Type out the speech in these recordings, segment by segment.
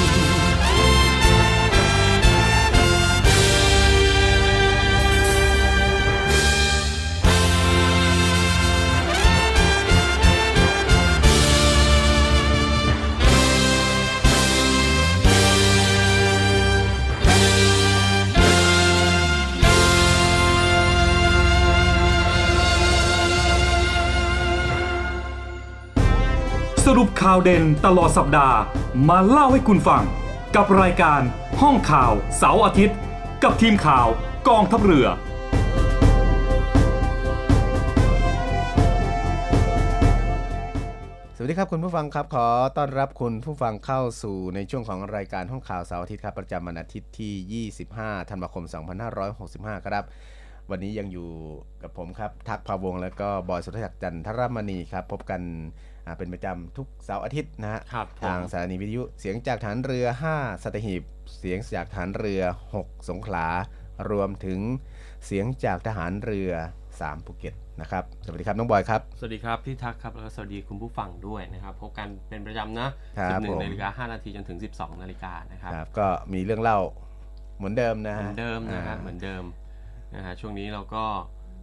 ข่าวเด่นตลอดสัปดาห์ มาเล่าให้คุณฟัง กับรายการห้องข่าวเสาร์อาทิตย์ กับทีมข่าวกองทัพเรือ สวัสดีครับคุณผู้ฟังครับ ขอต้อนรับคุณผู้ฟังเข้าสู่ในช่วงของรายการห้องข่าวเสาร์อาทิตย์ครับประจำวันอาทิตย์ที่ 25 ธันวาคม 2565 ครับวันนี้ยังอยู่กับผมครับ ทักษ์ภาวง แล้วก็บอยสุทธิศักดิ์จันทรมณีครับ พบกัน เป็นประจำทุกเสาร์อาทิตย์นะฮะครับผมทางสถานีวิทยุเสียงจากฐานเรือ 5 สัตหีบ เสียงจากฐานเรือ 6 สงขลารวมถึงเสียงจากทหารเรือ 3 ภูเก็ตนะครับสวัสดีครับน้องบอยครับ สวัสดีครับพี่ทักครับแล้วก็สวัสดีคุณผู้ฟังด้วยนะครับพบกันเป็นประจำนะครับผม11นาฬิกา5นาทีจนถึง 12นาฬิกานะครับครับก็มีเรื่องเล่าเหมือนเดิมนะเหฮะมือนเดิมนะฮะอ่าเหมือนเดิมนะฮะช่วงนี้เราก็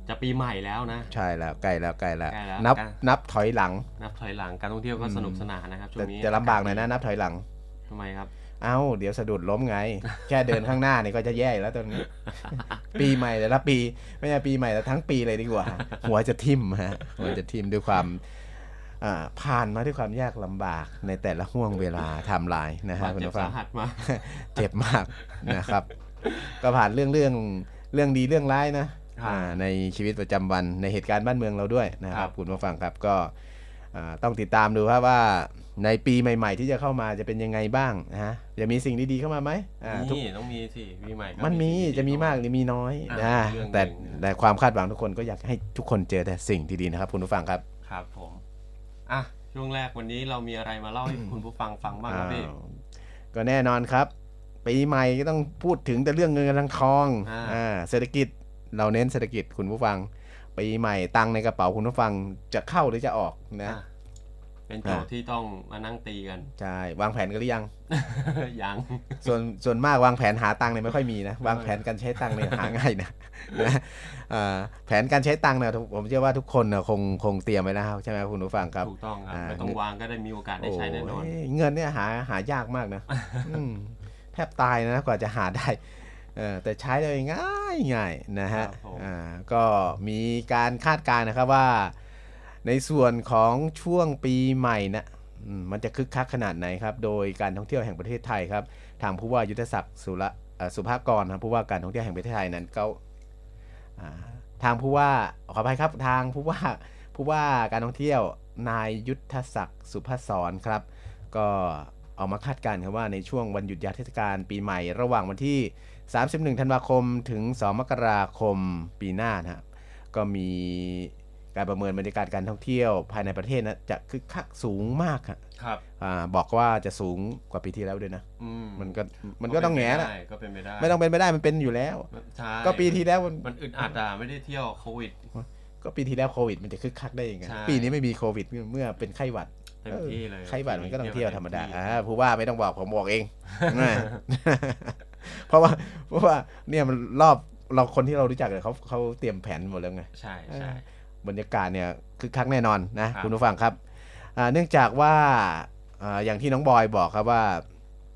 จะปีใหม่แล้วนะ ใช่แล้วใกล้แล้วใกล้แล้ว ใกล้แล้ว นับใกล้นับถอยหลังนับถอยหลังการท่องเที่ยวก็สนุกสนานนะครับช่วแต่งนี้จะลำบากหน่อยนะนับถอยหลัง ทำไมครับ เอ้า เดี๋ยวสะดุดล้มไง แค่เดินข้างหน้านี่ก็จะแย่อยู่แล้วตอนนี้ ปีใหม่แต่ละปี ไม่ใช่ปีใหม่แต่ทั้งปีเลยดีกว่า หัวจะทิ่มฮะหัวจะทิ่มด้วยความอ่าผ่านมาด้วยความยากลำบากในแต่ละห่วงเวลาไทำลายนะฮะบาดคุณเจ็บผู้ฟัสางหัสมา เจ็บมากนะครับ ก็ผ่านเรื่องเรื่องเรื่องดีเรื่องร้ายนะครับอ่า ในชีวิตประจำวันในเหตุการณ์บ้านเมืองเราด้วยนะคครัรับบคุณผู้ฟังครับก็อ่าต้องติดตามดูครับว่าในปีใหม่ ๆ ที่จะเข้ามาจะเป็นยังไงบ้างนะฮะจะมีสิ่งดีๆเข้ามาไหมอ่าทุกนี่ต้องมีสิปีใหม่ก็มันมีสิ่งดีๆจะมีมากหรือมีน้อยอะนะเรื่องหนึ่งแต่แต่ความคาดหวังทุกคนก็อยากให้ทุกคนเจอแต่สิ่งดีๆนะครับคุณผู้ฟังครับครับผมอะช่วงแรกวันนี้เรามีอะไรมาเล่าให้คุณผู้ฟังฟังบ้างครับพี่อ้าวก็แน่นอนครับปีใหม่ก็ต้องพูดถึงแต่เรื่องเงินกำลังทองอ่าอ่าเศรษฐกิจ เราเน้นเศรษฐกิจคุณผู้ฟังปีใหม่ตังค์ในกระเป๋าคุณผู้ฟังจะเข้าหรือจะออกนะอะเป็นโจทย์ที่ต้องมานั่งตีกัน ใช่ วางแผนกันหรือยัง ยัง ส่วนส่วนมากวางแผนหาตังค์เนี่ยไม่ค่อยมีนะ วางแผนการใช้ตังค์เนี่ยหาง่ายนะนะอ่าแผนการใช้ตังค์เนี่ยผมเชื่อว่าทุกคนน่ะคงคงเตรียมไว้แล้วใช่ไหมคุณผู้ฟังครับ ถูกต้องครับอ่าไม่ต้องวางก็ได้มีโอกาสได้ใช้แน่นอนโยเงินเนี่ยหาหายากมากนะอืมแทบตายนะกว่าจะหาได้เออ แต่ใช้ได้ง่ายง่ายนะฮะครับผมอ่าก็มีการคาดการณ์นะครับว่า ในส่วนของช่วงปีใหม่นะอืมมันจะคึกคักขนาดไหนครับ โดยการท่องเที่ยวแห่งประเทศไทยครับ ทางผู้ว่ายุทธศักดิ์สุระเอ่อสุภาพกรนะครับผู้ว่าการท่องเที่ยวแห่งประเทศไทยนั้นก็อ่าทางผู้ว่าขออภัยครับทางผู้ว่าผู้ว่าการท่องเที่ยวนายยุทธศักดิ์สุภาศรครับ ก็เอามาคาดการณ์ครับว่าในช่วงวันหยุดยาวเทศกาลปีใหม่ ระหว่างวันที่ 31 ธันวาคมถึง 2 มกราคมปีหน้านะครับก็มีการประเมินบรรยากาศการท่องเที่ยวภายในประเทศนะจะคึกคักสูงมากครับครับอ่าบอกว่าจะสูงกว่าปีที่แล้วด้วยนะอืมมันก็มันก็ต้องแงนะก็เป็นไปได้ไม่ต้องเป็นไปได้มันเป็นอยู่แล้วใช่ก็ปีที่แล้วมันมันอึดอัดอะไม่ได้เที่ยวโควิด ก็ปีที่แล้วโควิด มันจะคึกคักได้ยังไงใช่ปีนี้ไม่มีโควิดเมื่อเป็นไข้หวัดเต็มที่เลยออไข้หวัดมันก็ต้องเที่ยวธรรมดาเที่ยวอ่าเต็มที่ผู้ว่าไม่ต้องบอกผมบอกเองนะ เพราะว่าเพราะว่าเนี่ยมันรอบเราคนที่เรารู้จักเนี่ยเขาเขาเตรียมแผนหมดแล้วไงใช่ใช่บรรยากาศเนี่ยคือคักแน่นอนนะครับคุณผู้ฟังครับอ่าเนื่องจากว่าอ่าอย่างที่น้องบอยบอกครับว่า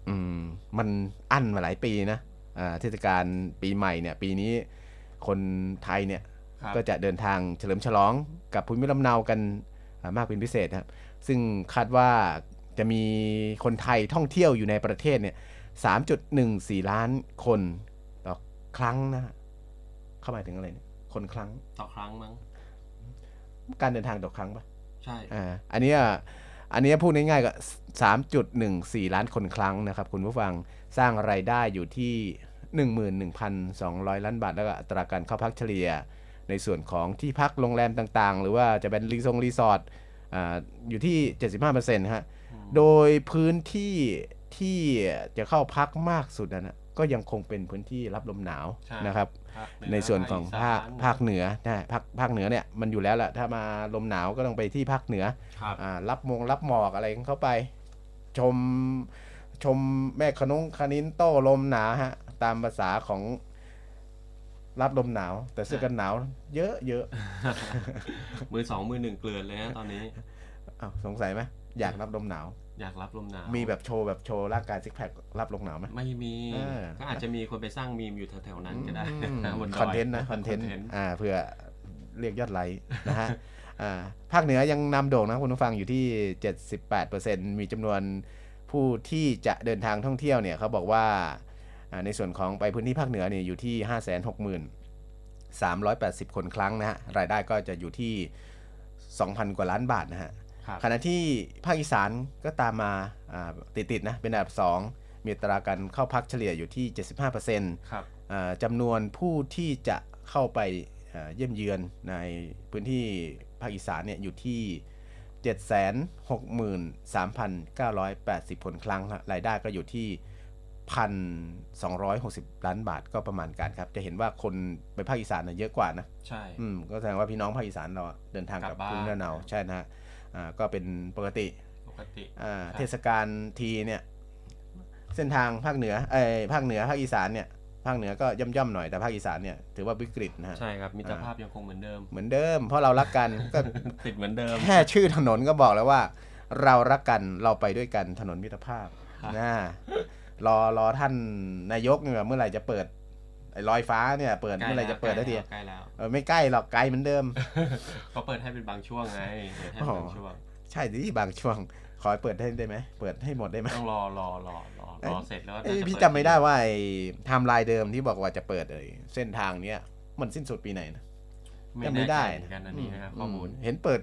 อืมมันอั้นมาหลายปีนะอ่าเทศกาลปีใหม่เนี่ย ปีนี้คนไทยเนี่ยครับก็จะเดินทางเฉลิมฉลองกับภูมิลำเนากันอ่ามากเป็นพิเศษนะครับ ซึ่งคาดว่าจะมีคนไทยท่องเที่ยวอยู่ในประเทศเนี่ย 3.14 ล้านคนต่อครั้งนะฮะเข้าหมายถึงอะไรเนี่ยคนครั้งต่อครั้งมั้งการเดินทางต่อครั้งปะใช่อ่าอันเนี้ยอันเนี้ยพูดง่ายๆก็3.14 ล้านคนครั้งนะครับ คุณผู้ฟังสร้างไรายได้อยู่ที่ 11,200 ล้านบาท แล้วก็อัตราการเข้าพักเฉลี่ย ในส่วนของที่พักโรงแรมต่างๆ หรือว่าจะเป็นรีสอร์ทรีสอร์ทอ่าอยู่ที่ 75%ฮะโดยพื้นที่ ที่จะเข้าพักมากสุดนะนะก็ยังคงเป็นพื้นที่รับลมหนาวใช่นะครับภาคเหในส่วนของภาคภาคเหนือนะภาคภาคเหนือเนี่ยมันอยู่แล้วแหละถ้ามาลมหนาวก็ต้องไปที่ภาคเหนือครับอ่ารับมงรับหมอกอะไรกันเข้าไป ชมชมแม่ขนุงคณินโต้ลมหนาวฮะตามภาษาของรับลมหนาว แต่เสื้อกันหนาว เยอะเยอะมือสองมือหนึ่งเกลือนเลยนะตอนนี้อ้าวสงสัยไหมอยากรับลมหนาว อยากรับลมหนาวมีแบบโชว์แบบโชว์ร่างกายซิกแพครับลมหนาวไหมไม่มีเออก็อาจจะมีคนไปสร้างมีมอยู่แถวๆนั้นก็ได้อืมบนดยคอนเทนต์นะคอนเทนต์อ่าเพื่อเรียกยอดไลค์นะฮะอ่าภาคเหนือยังนำโด่งนะคุณผู้ฟังอยู่ที่ 78%มีจำนวนผู้ที่จะเดินทางท่องเที่ยวเนี่ยเขาบอกว่าอ่าในส่วนของไปพื้นที่ภาคเหนือเนี่ยอยู่ที่ 560,380 คนครั้งนะฮะรายได้ก็จะอยู่ที่ 2,000 กว่าล้านบาทนะฮะครับ ขณะที่ภาคอีสานก็ตามมาติดติดๆนะเป็นอันดับ 2 มีอัตราการเข้าพักเฉลี่ยอยู่ที่ 75%ครับอ่าจำนวนผู้ที่จะเข้าไปอ่าเยี่ยมเยือนในพื้นที่ภาคอีสานเนี่ยอยู่ที่ 763,980คนครั้งฮะรายได้ก็อยู่ที่ 1,260 ล้านบาทก็ประมาณการครับ จะเห็นว่าคนไปภาคอีสานน่ะเยอะกว่านะ ใช่อืมก็แสดงว่าพี่น้องภาคอีสานเราอะเดินทางกับกลับบ้านภูมิลำเนาใช่นะฮะ อ่าก็เป็นปกติปกติ อ่าครับเทศกาลทีเนี่ยเส้นทางภาคเหนือเอ้ยภาคเหนือภาคอีสานเนี่ยภาคเหนือก็ย่อมๆหน่อยแต่ภาคอีสานเนี่ยถือว่าวิกฤตนะฮะใช่ครับมิตรภาพยังคงเหมือนเดิมเหมือนเดิม เพราะเรารักกันก็ติดเหมือนเดิมแค่ชื่อถนนก็บอกแล้วว่า เรารักกันเราไปด้วยกันถนนมิตรภาพครับนะรอรอท่านนายกเนี่ยเมื่อไหร่จะเปิด ไอ้ลอยฟ้าเนี่ยเปิดใกล้เมื่อไหร่จะเปิดได้ทีใกล้แล้วเออไม่ใกล้หรอกไกลเหมือนเดิมเขาเปิดให้เป็นบางช่วงไงเปิดให้เป็นบางช่วงใช่ดิบางช่วงขอให้เปิดให้ได้ไหมเปิดให้หมดได้ไหมต้องรอรอรอรอรอเสร็จแล้วเอ้ยน่าจะพี่เปิจำไม่ได้ว่าไอ้ไทม์ไลน์เดิมที่บอกว่าจะเปิดไอ้เส้นทางเนี้ยมันสิ้นสุดปีไหนนะไม่จำแน่ไม่ใจได้เหมือนกันอันนี้นะครับข้อมูลเห็นเปิด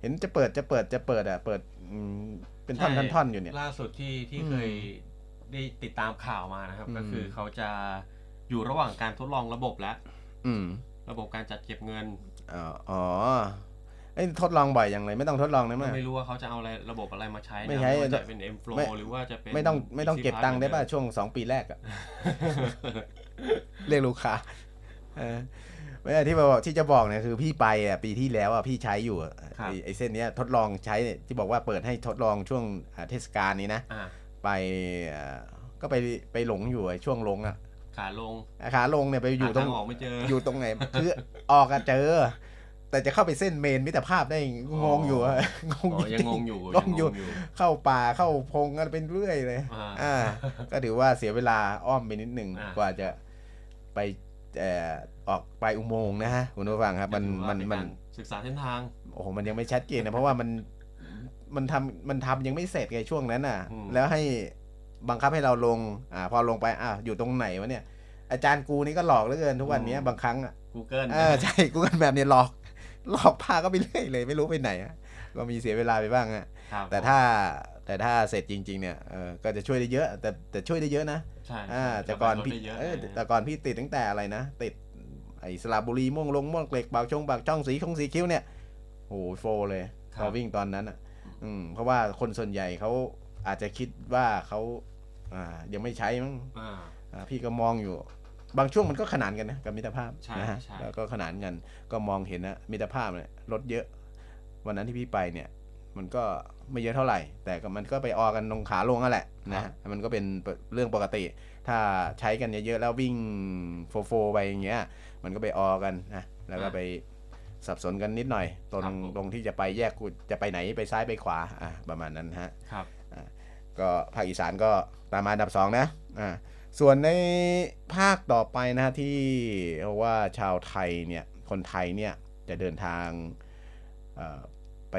เห็นจะเปิดจะเปิดจะเปิดอะเปิดอืมเป็นท่อนใช่ท่อนๆอยู่เนี่ยล่าสุดที่ที่อืมเคยได้ติดตามข่าวมานะครับอืมก็คือเขาจะ อยู่ระหว่างการทดลองระบบแล้วอืม ระบบการจัดเก็บเงินอ๋ออ๋อไอ้ยทดลองบ่อยอย่างไรไม่ต้องทดลองนะก็มั้ย ไม่รู้ว่าเขาจะเอาอะไรระบบอะไรมาใช้นะไม่ใช้ว่าจะเป็น M Flow ไม่ หรือว่าจะเป็น ไม่ต้องไม่ต้องเก็บตังค์ได้ป่ะ Easy Pass ช่วงสองปีแรกอะ เรียกลูกค้าเออไม่ใช่ที่บอกที่จะบอกเนี่ยคือพี่ไปอะปีที่แล้วอะพี่ใช้อยู่อะครับ ไอ้ไอ้เส้นเนี้ยทดลองใช้เนี่ยที่บอกว่าเปิดให้ทดลองช่วงอ่าเทศกาลนี้นะ อ่า ไปอ่าก็ไปไปหลงอยู่ไอ้ช่วงลงอะ ขาลงขาลงเนี่ยไปอยู่ตรงหาทางออกไม่เจอ อยู่ตรงไหนคือออกอะเจอ แต่จะเข้าไปเส้นเมนมิตรภาพได้งงอยู่อะงงอ๋อจยัริงงงงอยู่งยังงอยู่ เข้าป่าเข้าพงกันเป็นเรื่อยเลย อ่าอ่าก็ถือว่าเสียเวลาอ้อมไปนิดหนึ่งอ่ากว่าจะไปเอ่อออกไปอุโมงค์นะฮะคุณผู้ฟังครับ มันถือว่ามันเป็มันการศึกษาเส้นทาง โอ้โหมันยังไม่ชัดเจนนะเพราะว่ามันมันทำมันทำยังไม่เสร็จไงช่วงนั้นน่ะอืมแล้วให้ บังคับให้เราลงอ่าพอลงไปอ่าอยู่ตรงไหนวะเนี่ยอาจารย์กูนี่ก็หลอกเหลือเกินทุกวันเนี้ยบางครั้งอะ Google เออใช่กูกันแบบเนี่ยหลอก หลอกพาก็ไปเรื่อยเลยไม่รู้ไปไหนอะก็มีเสียเวลาไปบ้างอะครับแต่ถ้าแต่ถ้าเสร็จจริง ๆ เนี่ยเออก็จะช่วยได้เยอะ แต่แต่ช่วยได้เยอะนะใช่อ่าใช่แต่ก่อนลดพี่ได้เยอะเออเลยแต่ก่อนพี่ติดตั้งแต่อะไรนะ ติดไอ้สระบุรีม่วงลงม่วงเหล็กปากชงปากช่องสีคงสีคิ้วเนี่ยโอ้โหโฟเลยพอวิ่งตอนนั้นอะ อืมเพราะว่าคนส่วนใหญ่เขาอาจจะคิดว่าเขา อ่ายังไม่ใช้มั้งอ่าอ่าพี่ก็มองอยู่ บางช่วงมันก็ขนานกันนะกับมิตรภาพใช่นะฮะใช่ แล้วก็ขนานกันก็มองเห็นนะมิตรภาพเนี่ยลดเยอะ วันนั้นที่พี่ไปเนี่ย มันก็ไม่เยอะเท่าไหร่ แต่ก็มันก็ไปออกันตรงขาลงนั่นแหละนะฮะมันก็เป็นเรื่องปกติ ถ้าใช้กันเยอะๆแล้ววิ่งโฟโฟไปอย่างเงี้ย มันก็ไปออกันนะแล้วก็ไปสับสนกันนิดหน่อย ตรงครับผม ตรงที่จะไปแยกกูจะไปไหนไปซ้ายไปขวาอะประมาณนั้นฮะ ครับ ก็ภาคอีสานก็ตามมาอันดับสองนะอ่าส่วนในภาคต่อไปนะฮะที่เรียกว่าชาวไทยเนี่ยคนไทยเนี่ยจะเดินทางเอ่อไป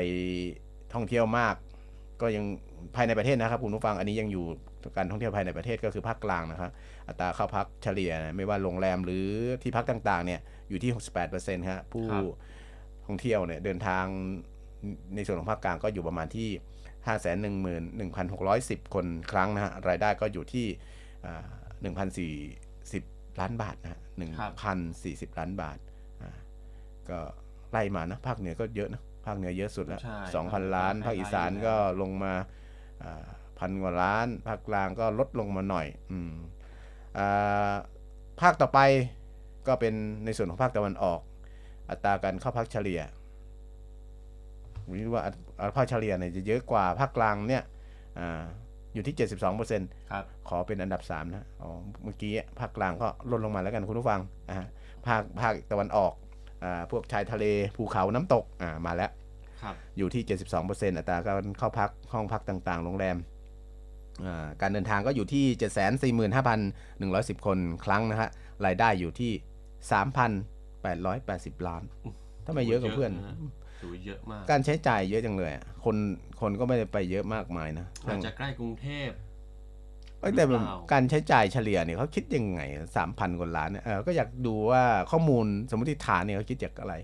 ท่องเที่ยวมาก ก็ยังภายในประเทศนะครับคุณผู้ฟังอันนี้ยังอยู่การท่องเที่ยวภายในประเทศก็คือภาคกลางนะครับอัตราเข้าพักเฉลี่ยนะไม่ว่าโรงแรมหรือที่พักต่างๆเนี่ยอยู่ที่ 68%ครับผู้ครับท่องเที่ยวเนี่ยเดินทางในส่วนของภาคกลางก็อยู่ประมาณที่ 5 1 1 6 1 0 คนครั้งนะฮะ รายได้ก็อยู่ที่อ่า1,040 ล้านบาทนะฮะครับ1,040 ล้านบาทอ่าก็ไล่มานะ ภาคเหนือก็เยอะนะ ภาคเหนือเยอะสุดแล้วใช่2,000 ล้าน ภาคอีสานก็ลงมาอ่าพันกว่าล้าน ภาคกลางก็ลดลงมาหน่อย อืมอ่าภาคต่อไปก็เป็นในส่วนของภาคตะวันออก อัตราการเข้าพักเฉลี่ย วิว่าอัตอัตราภาคเฉลี่ยเนี่ยจะเยอะกว่าภาคกลางเนี่ยอาอยู่ที่ 72เปอร์เซ็นต์ครับขอเป็นอันดับ 3 นะอ๋อเมื่อกี้ภาคกลางก็ลดลงมาแล้วกันคุณผู้ฟังอ่าภาคภาคตะวันออกอ่าพวกชายทะเลภูเขาน้ำตกอ่ามาแล้วครับอยู่ที่ 72เปอร์เซ็นต์อัตราการเข้าพักห้องพักต่างๆ โรงแรมอ่าการเดินทางก็อยู่ที่ 745,110 คนครั้งนะฮะรายได้อยู่ที่ 3,880 ล้านทำไมเยอะกับเพื่อนนะฮะ ถือว่าเยอะมากการใช้จ่ายเยอะจังเลยอะคนคนก็ไม่ได้ไปเยอะมากมายนะอาจจะใกล้กรุงเทพเอ้ยแต่หรือเปล่าการใช้จ่ายเฉลี่ยเนี่ยเขาคิดยังไงสามพันกว่าล้านเนี่ยเออก็อยากดูว่าข้อมูลสมมติฐานเนี่ยเขาคิดจากอะไร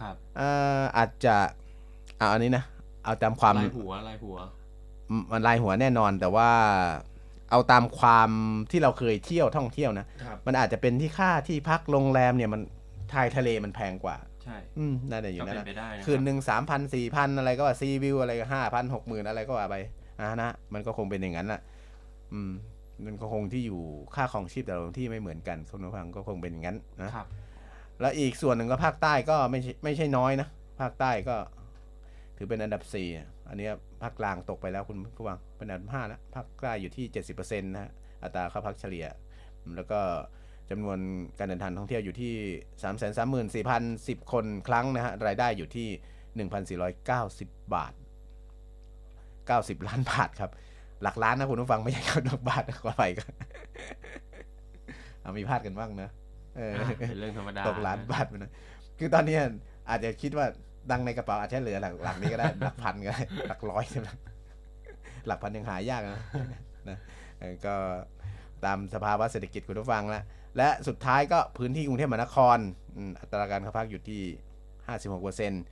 ครับเอ่ออาจจะเอาอันนี้นะเอาตามความลายหัวลายหัว มันลายหัวแน่นอนแต่ว่าเอาตามความที่เราเคยเที่ยวท่องเที่ยวนะครับมันอาจจะเป็นที่ค่าที่พักโรงแรมเนี่ยมันชายทะเลมันแพงกว่า ใช่อืมน่าจะอยู่ก็นั่นเป็นนะไปได้นะคืนหนึ่งสามพันสี่พันอะไรก็ว่าซีวิวอะไรก็ห้าพันหกหมื่นอะไรก็ว่าไปอ่านะ มันก็คงเป็นอย่างนั้นแหละอืม มันก็คงที่อยู่ค่าของชีพแต่ละที่ไม่เหมือนกันคุณผู้ฟังก็คงเป็นอย่างนั้นนะ ครับ แล้วอีกส่วนหนึ่งก็ภาคใต้ก็ไม่ใช่ไม่ใช่น้อยนะ ภาคใต้ก็ถือเป็นอันดับสี่อะอันเนี้ยภาคกลางตกไปแล้วคุณผู้ฟังเป็นอันดับห้าแล้วภาคใต้อยู่ที่เจ็ดสิบเปอร์เซ็นต์นะฮะอัตราเข้าพักเฉลี่ย แล้วก็ จำนวนการเดินทางท่องเที่ยวอยู่ที่ 3 3 4 0 0 10 คนครั้งนะฮะ รายได้อยู่ที่ 1,490 บาท 90 ล้านบาทครับ หลักล้านนะคุณผู้ฟังไม่ใช่ครับหลักบาทนะขอไปก็เอามีพลาดกันบ้างนะเอออะเป็นเรื่องธรรมดาตกล้านบาทไปนะ คือตอนเนี้ยอาจจะคิดว่าดังในกระเป๋าอาจจะเหลือหลักหลักนี้ก็ได้หลักพันก็ได้หลักร้อยใช่ไหมหลักพันยังหายากนะนะเออก็ตามสภาวะเศรษฐกิจคุณผู้ฟังแล้ว และสุดท้ายก็พื้นที่กรุงเทพมหานครอืมอัตราการเข้าพักอยู่ที่ 56เปอร์เซ็นต์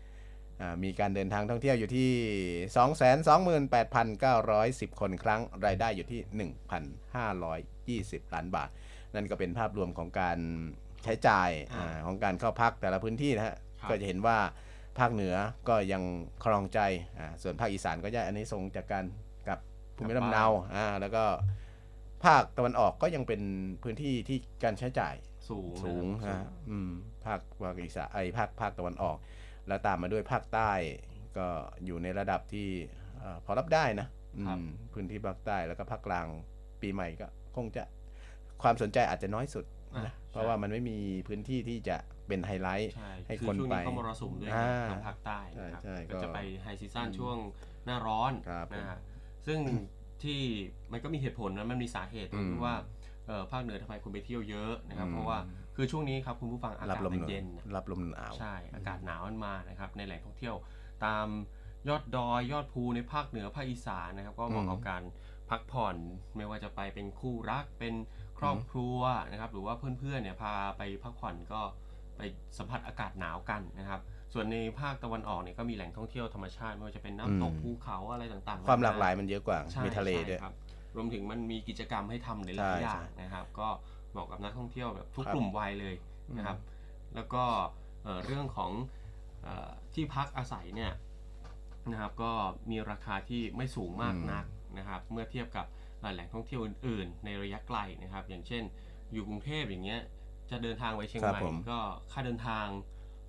มีการเดินทางท่องเที่ยวอยู่ที่ 228,910 คนครั้ง รายได้อยู่ที่ 1,520 ล้านบาท นั่นก็เป็นภาพรวมของการใช้จ่ายอ่าอาของการเข้าพักแต่ละพื้นที่นะฮะครับก็จะเห็นว่าภาคเหนือก็ยังครองใจอ่าส่วนภาคอีสานก็จะอันนี้ทรงจากการกับภูมิลำเนาอ่าแล้วก็ ภาคตะวันออกก็ยังเป็นพื้นที่ที่การใช้จ่ายสูงสูงนะฮะอืมภาคภาคอีสานไอภาคภาคตะวันออก แล้วตามมาด้วยภาคใต้ก็อยู่ในระดับที่เอ่อพอรับได้นะอืมพื้นที่ภาคใต้แล้วก็ภาคกลางปีใหม่ก็คงจะความสนใจอาจจะน้อยสุดอะนะเพราะว่ามันไม่มีพื้นที่ที่จะเป็นไฮไลท์ใช่ให้คือคนช่วงไปนี้เข้ามรสุมด้วยอ่าทางภาคใต้นะครับใช่ใช่ก็ก็จะไปไฮซีซั่นช่วงหน้าร้อนครับผมนะฮะซึ่ง ที่มันก็มีเหตุผลนะมันมีสาเหตุตรงอืที่มว่าเอ่อภาคเหนือทำไมคนไปเที่ยวเยอะนะครับอืมเพราะว่าคือช่วงนี้ครับคุณผู้ฟังอารับกาศลมมันหนาวเย็นนะรับลมหนาวใช่อากาศหนาวมันมานะครับในแหล่งท่องเที่ยวตามยอดดอยยอดภูในภาคเหนือภาคอีสานนะครับ ก็เหมาะอืมกับการพักผ่อนไม่ว่าจะไปเป็นคู่รักเป็นครอบครัวนะครับ หรือว่าเพื่อนๆเนี่ยพาไปพักผ่อนก็ไปสัมผัสอากาศหนาวกันนะครับ ส่วนในภาคตะวันออกเนี่ยก็มีแหล่งท่องเที่ยวธรรมชาติไม่ว่าจะเป็นน้ำตกอืมภูเขาอะไรต่างๆ ความหลากหลายมันเยอะกว่าใช่มีทะเลใช่ด้วยครับ รวมถึงมันมีกิจกรรมให้ทำหใช่ลายๆอย่างใช่นะครับ ก็เหมาะกับนักท่องเที่ยวแบบทุกครับกลุ่มวัยเลยนะครับ แล้วก็เอ่อเรื่องของเออที่พักอาศัยเนี่ยนะครับก็มีราคาที่ไม่สูงมากนักนะครับ เมื่อเทียบกับเอ่อแหล่งท่องเที่ยวอื่น ๆ ในระยะไกลนะครับ อย่างเช่น อยู่กรุงเทพอย่างเงี้ยจะเดินทางไปเชียงครับใหม่ผมก็ค่าเดินทาง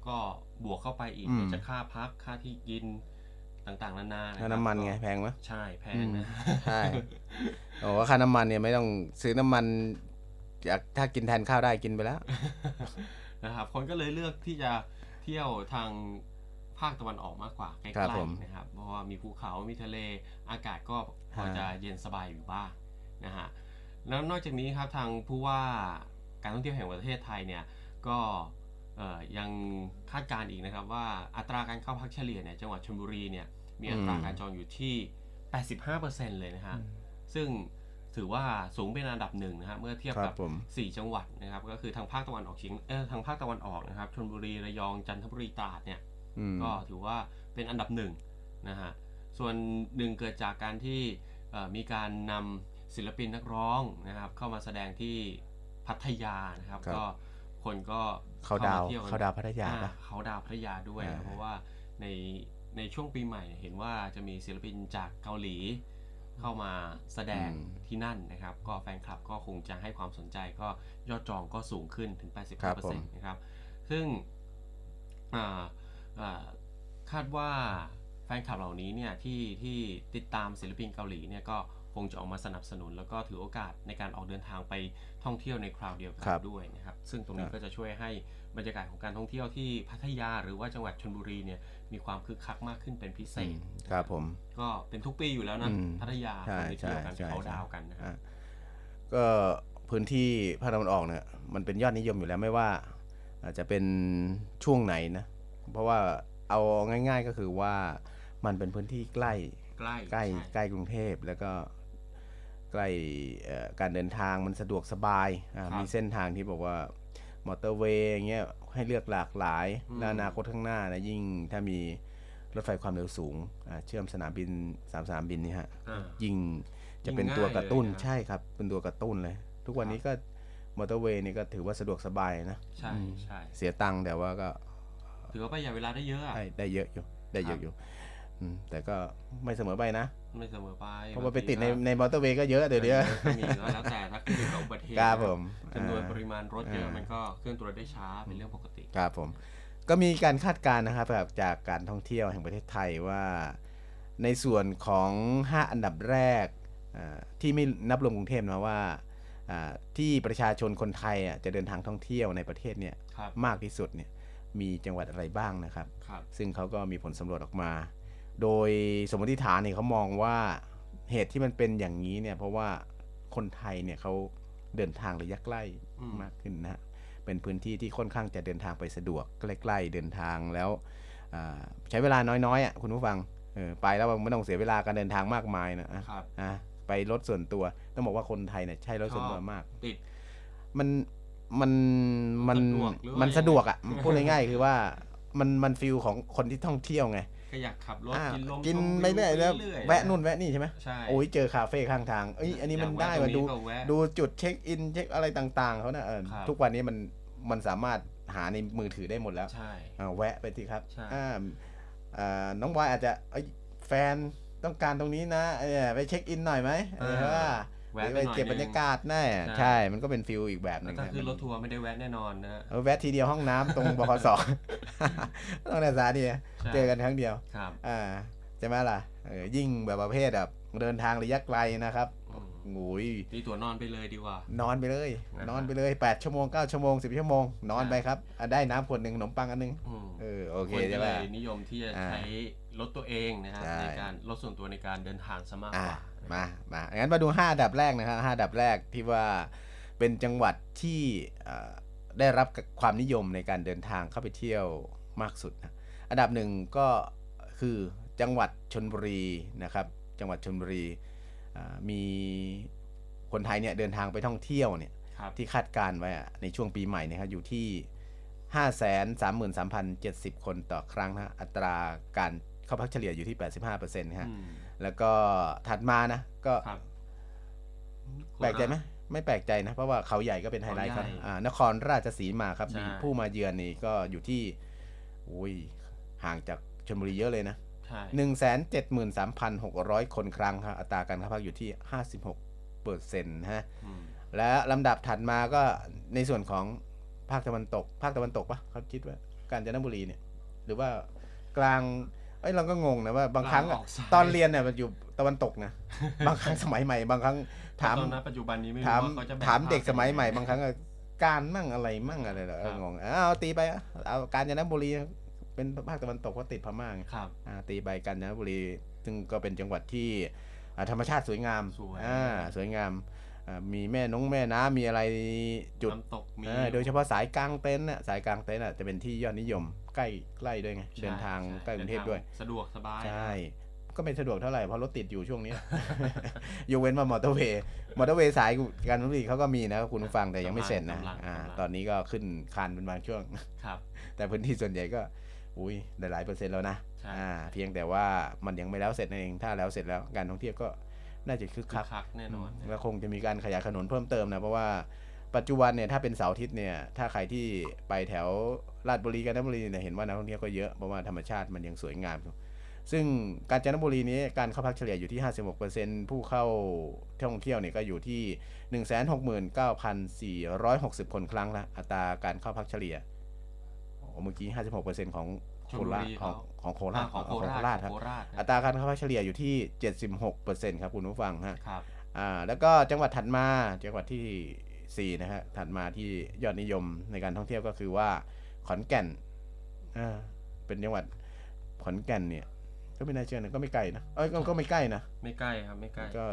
ก็บวกเข้าไปอีกอืมเดี๋ยวจะค่าพักค่าที่กินต่างๆนานาะคค่ารับน้ำมันไงก็แพงไหมใช่แพงนะ ใช่ โอ้ค่าน้ำมันเนี่ยไม่ต้องซื้อน้ำมันอยากถ้ากินแทนข้าวได้กินไปแล้ว นะครับคนก็เลยเลือกที่จะเที่ยวทางภาคตะวันออกมากกว่าใกล้ครับผมๆนะครับเพราะว่ามีภูเขามีทะเลอากาศก็พอฮะ จะเย็นสบายอยู่บ้างนะฮะแล้วนอกจากนี้ครับทางผู้ว่าการท่องเที่ยวแห่งประเทศไทยเนี่ยก็เอ่อ ยังคาดการณ์อีกนะครับว่าอัตราการเข้าพักเฉลี่ยเนี่ยจังหวัดชลบุรีเนี่ยมีอัตราการจองอยู่ที่ 85%เลยนะฮะซึ่งถือว่าสูงเป็นอันดับหนึ่งนะฮะเมื่อเทียบครักับบผมสี่จังหวัดนะครับก็คือทางภาคตะวันออกเฉียงเออทางภาคตะวันออกนะครับชลบุรีระยองจันทบุรีตราดเนี่ยอืมก็ถือว่าเป็นอันดับหนึ่งนะฮะส่วนหนึ่งเกิดจากการที่เอ่อมีการนำศิลปินนักร้องนะครับเข้ามาแสดงที่พัทยานะครับครับก็คนก็ เขาดาวมที่ยกันเขาดาวพัทยาอ่ปะเขาดาวพัทยาด้วยอ่านะเพราะว่าในในช่วงปีใหม่เห็นว่าจะมีศิลปินจากเกาหลีเข้ามาแสดงที่นั่นนะครับ ก็แฟนคลับก็คงจะให้ความสนใจก็ยอดจองก็สูงขึ้นถึงครับผม85%นะครับ ซึ่งอ่าอ่าคาดว่าแฟนคลับเหล่านี้เนี่ยที่ที่ติดตามศิลปินเกาหลีเนี่ยก็ คงจะออกมาสนับสนุน แล้วก็ถือโอกาสในการออกเดินทางไปท่องเที่ยวในคราวเดียวกัคนรับด้วยนะครับ ซึ่งตรงนี้ครับก็จะช่วยให้บรรยากาศของการท่องเที่ยวที่พัทยาหรือว่าจังหวัดชลบุรีเนี่ยมีความคึกคักมากขึ้นเป็นพิเศอืษมครับผมก็เป็นทุกปีอยู่แล้วนะอืมพัทยาใช่คนไปเที่ยวกันใช่ใช่เขาดาวน์กันนะครับอะก็พื้นที่ภาคตะวันออกเนี่ยมันเป็นยอดนิยมอยู่แล้วไม่ว่าอาจจะเป็นช่วงไหนนะเพราะว่าเอาง่าย ๆก็คือว่ามันเป็นพื้นที่ใกล้ใกล้ใกล้ช่ใกล้กรุงเทพแล้วก็ ใกล้เอ่อการเดินทางมันสะดวกสบายอ่าครับมีเส้นทางที่บอกว่ามอเตอร์เวย์อย่างเงี้ยให้เลือกหลากหลายอืมและอนาคตข้างหน้านะยิ่งถ้ามีรถไฟความเร็วสูงอ่าเชื่อมสนามบินสามสนามบินนี่ฮะอ่ายิ่งจะยิ่งเป็นตัวกระตุ้นง่ายเลยนะใช่ครับ เป็นตัวกระตุ้นเลย ทุกวันนี้ก็มอเตอร์เวย์นี่ก็ถือว่าสะดวกสบายนะใช่ใช่เสียตังค์แต่ว่าก็ ถือว่าประหยัดเวลาได้เยอะอะได้ได้เยอะอยู่ได้เยอะอยู่อืม แต่ก็ไม่เสมอไปนะ ไม่เสมอไป เพราะว่าไปบงทีติดในก็ในมอเตอร์เวย์ก็เยอะเดี๋ยวเดียวก็มีก็แล้วแต่ถ้าขึ้นอยู่กับอุบัติเหตุครับผมจำนวนอ่าปริมาณรถเยอะอ่ามัมันก็เคลื่อนตัวได้ช้าเป็นเรื่องปกติครับผมก็มีการคาดการณ์นะครับแบบจากการท่องเที่ยวแห่งประเทศไทยว่าในส่วนของ 5 อันดับแรกอ่าที่ไม่นับรวมกรุงเทพนะว่าอ่าที่ประชาชนคนไทยอะจะเดินทางท่องเที่ยวในประเทศเนี่ยครับมากที่สุดเนี่ยมีจังหวัดอะไรบ้างนะครับครับซึ่งเขาก็มีผลสำรวจออกมา โดยสมมติฐานเนี่ยเขามองว่าเหตุที่มันเป็นอย่างนี้เนี่ย เพราะว่าคนไทยเนี่ยเขาเดินทางระยะใกล้อืมมากขึ้นนะฮะเป็นพื้นที่ที่ค่อนข้างจะเดินทางไปสะดวกใกล้ๆเดินทางแล้วอ่าใช้เวลาน้อยๆอะคุณผู้ฟังเออไปแล้วไม่ต้องเสียเวลาการเดินทางมากมายนะอะครับอะไปรถส่วนตัวต้องบอกว่าคนไทยเนี่ยใช้รถส่วนตัวมากติดมันมันมันสะดวกหรือว่ามันยังไงสะดวกอะพูดง่ายๆคือว่ามันมัน feel ของคนที่ท่องเที่ยวไง ก็อยากขับรถอ่ากินลมกินชมไปเรื่อยแล้วเรื่อยๆ แวะนู่นแวะนี่ใช่ไหมใช่โอ้ยเจอคาเฟ่ข้างทางเอ้ยอันนี้มันอยากได้แวะมาตรงนี้ดูก็แวะดูจุดเช็คอินเช็คอะไรต่างๆเขานะเออครับ ทุกวันนี้มันมันสามารถหาในมือถือได้หมดแล้ว ใช่ อ่าแวะไปสิครับใช่ อ่าอ่าน้องบอยอาจจะเอ้ยแฟนต้องการตรงนี้นะเออไปเช็คอินหน่อยไหมเออว่า แวะหรือไปไปหน่อยเก็บบรรยากาศแน่ใช่ใช่มันก็เป็นฟิลอีกแบบหนึงถ้าฮะขึ้นมันรถทัวร์ไม่ได้แวะแน่นอนนะเออแวะทีเดียวห้องน้ำตรงบคสต้องในสาดีใช่เจอกันครั้งเดียวครับอ่าใช่ไหมล่ะเออยิ่งแบบประเภทแบบเดินทางระยะไกลนะครับอืมโอ้ยตีตัวนอนไปเลยดีกว่า นอนไปเลยนะครับนอนไปเลย 8 ชั่วโมง 9 ชั่วโมง 10 ชั่วโมง นอนไปครับอะได้น้ำขวดหนึ่งขนมปังอันหนึงอืมเออโอเคคนก็ใช่ไหเลมยนิยมที่จะอ่าใช้รถตัวเองนะครับใช่ในการรถส่วนตัวในการเดินทางซะมากอะกว่า มามางั้นมาดู 5 อันดับแรกนะครับ5อันดับแรกที่ว่าเป็นจังหวัดที่เอ่อได้รับความนิยมในการเดินทางเข้าไปเที่ยวมากสุดนะอันดับหนึ่งก็คือจังหวัดชนบุรีนะครับ จังหวัดชนบุรีอ่ามีคนไทยเนี่ยเดินทางไปท่องเที่ยวเนี่ยครับที่คาดการณ์ไว้อะในช่วงปีใหม่เนะครับอยู่ที่ 5 3 3 3 0 70 คนต่อครั้งนะฮะอัตราการเข้าพักเฉลี่ยอยู่ที่ 85%นะฮะอืม แล้วก็ถัดมานะก็ครับ แปลกใจไหมไม่แปลกใจนะ เพราะว่าเขาใหญ่ก็เป็นไฮไลท์ครับเขาใหญ่อ่านครราชสีมาครับใช่มีผู้มาเยือนนี่ก็อยู่ที่อุ้ยห่างจากชลบุรีเยอะเลยนะ ใช่1 7 3 6 0 0คนครั้งครับอัตราการเข้าพักอยู่ที่56เปอร์เซ็นต์นะฮะอืม และลำดับถัดมาก็ในส่วนของภาคตะวันตก ภาคตะวันตกปะเขาคิดว่า กาญจนบุรีเนี่ย หรือว่ากลาง เอ้ยเราก็งงนะว่าบางครั้งอะกลางออกซ้ายตอนเรียนเนี่ยมันอยู่ตะวันตกนะบางครั้งสมัยใหม่ บางครั้งถามตอนนั้นปัจจุบันนี้ไม่รู้ถามว่าเขาจะแบ่งถามเด็กภคสมัยใหม่กันงไงบางครั้งอะการมั่งอะไรมั่งอะไรเหรอเออครับงงอ้าวตีไปอะเอากาญจนบุรีเป็นภาคตะวันตกเพราะติดพม่าไงครับอ่าตีไปกาญจนบุรีซึ่งก็เป็นจังหวัดที่อ่าธรรมชาติสวยงามสวยอ่าสวยงามอ่ามีแม่น้องแม่น้ำมีอะไรจุดน้ำตกมีเออโดยเฉพาะสายกลางเต็นท์น่ะสายกลางเต็นท์น่ะจะเป็นที่ยอดนิยม ใกล้ใกล้ด้วยไงใช่เดินทางช่ใกล้กรุงเทพด้วย สะดวกสบาย ใช่ ก็ไม่สะดวกเท่าไหร่เพราะรถติดอยู่ช่วงนี้ยกเว้นว่ามอเตอร์เวย์มอเตอร์เวย์สายกาญจนบุรีเขาก็มีนะคุณผู้ฟังแต่ยังไม่เสร็จนะกำลังอ่ากำลังตอนนี้ก็ขึ้นคานเป็นบางช่วงครับแต่พื้นที่ส่วนใหญ่ก็อุ้ยได้หลายเปอร์เซ็นต์แล้วนะใช่อ่าเพียงแต่ว่ามันยังไม่แล้วเสร็จนั่นเองถ้าแล้วเสร็จแล้วการท่องเที่ยวก็น่าจะคึกคึคักกคักแน่นอนแล้วคงจะมีการขยายถนนเพิ่มเติมนะเพราะว่าปัจจุบันเนี่ยถ้าเป็นเสาร์อาทิตย์เนี่ยถ้าใครที่ไปแถว ลาดบุรีกาญจนบุรีเนี่ยเห็นว่านักท่องเที่ยวก็เยอะเพราะว่าธรรมชาติมันยังสวยงามอยู่ซึ่งกาญจนบุรีนี้การเข้าพักเฉลี่ยอยู่ที่ 56%ผู้เข้าท่องเที่ยวเนี่ยก็อยู่ที่ 169,460 คนครั้งละอัตราการเข้าพักเฉลี่ยโอ้เมื่อกี้ 56%ของโคราชชลบุรีของเขาของโคอ่าราชของโคราชราชขคอรังบโคราชอัตราการเข้าพักเฉลี่ยอยู่ที่ 76%ครับคุณผู้ฟังฮะครับอ่าแล้วก็จังหวัดถัดมาจังหวัดที่4นะฮะถัดมาที่ยอดนิยมในการท่องเที่ยวก็คือว่า ขอนแก่นอ่าเป็นจังหวัดขอนแก่นเนี่ย ก็ไม่น่าเชื่อนะก็ไม่ไกลนะเอ้ยก็ก็ไม่ใกล้นะไม่ใกล้ครับไม่ใกล้ก็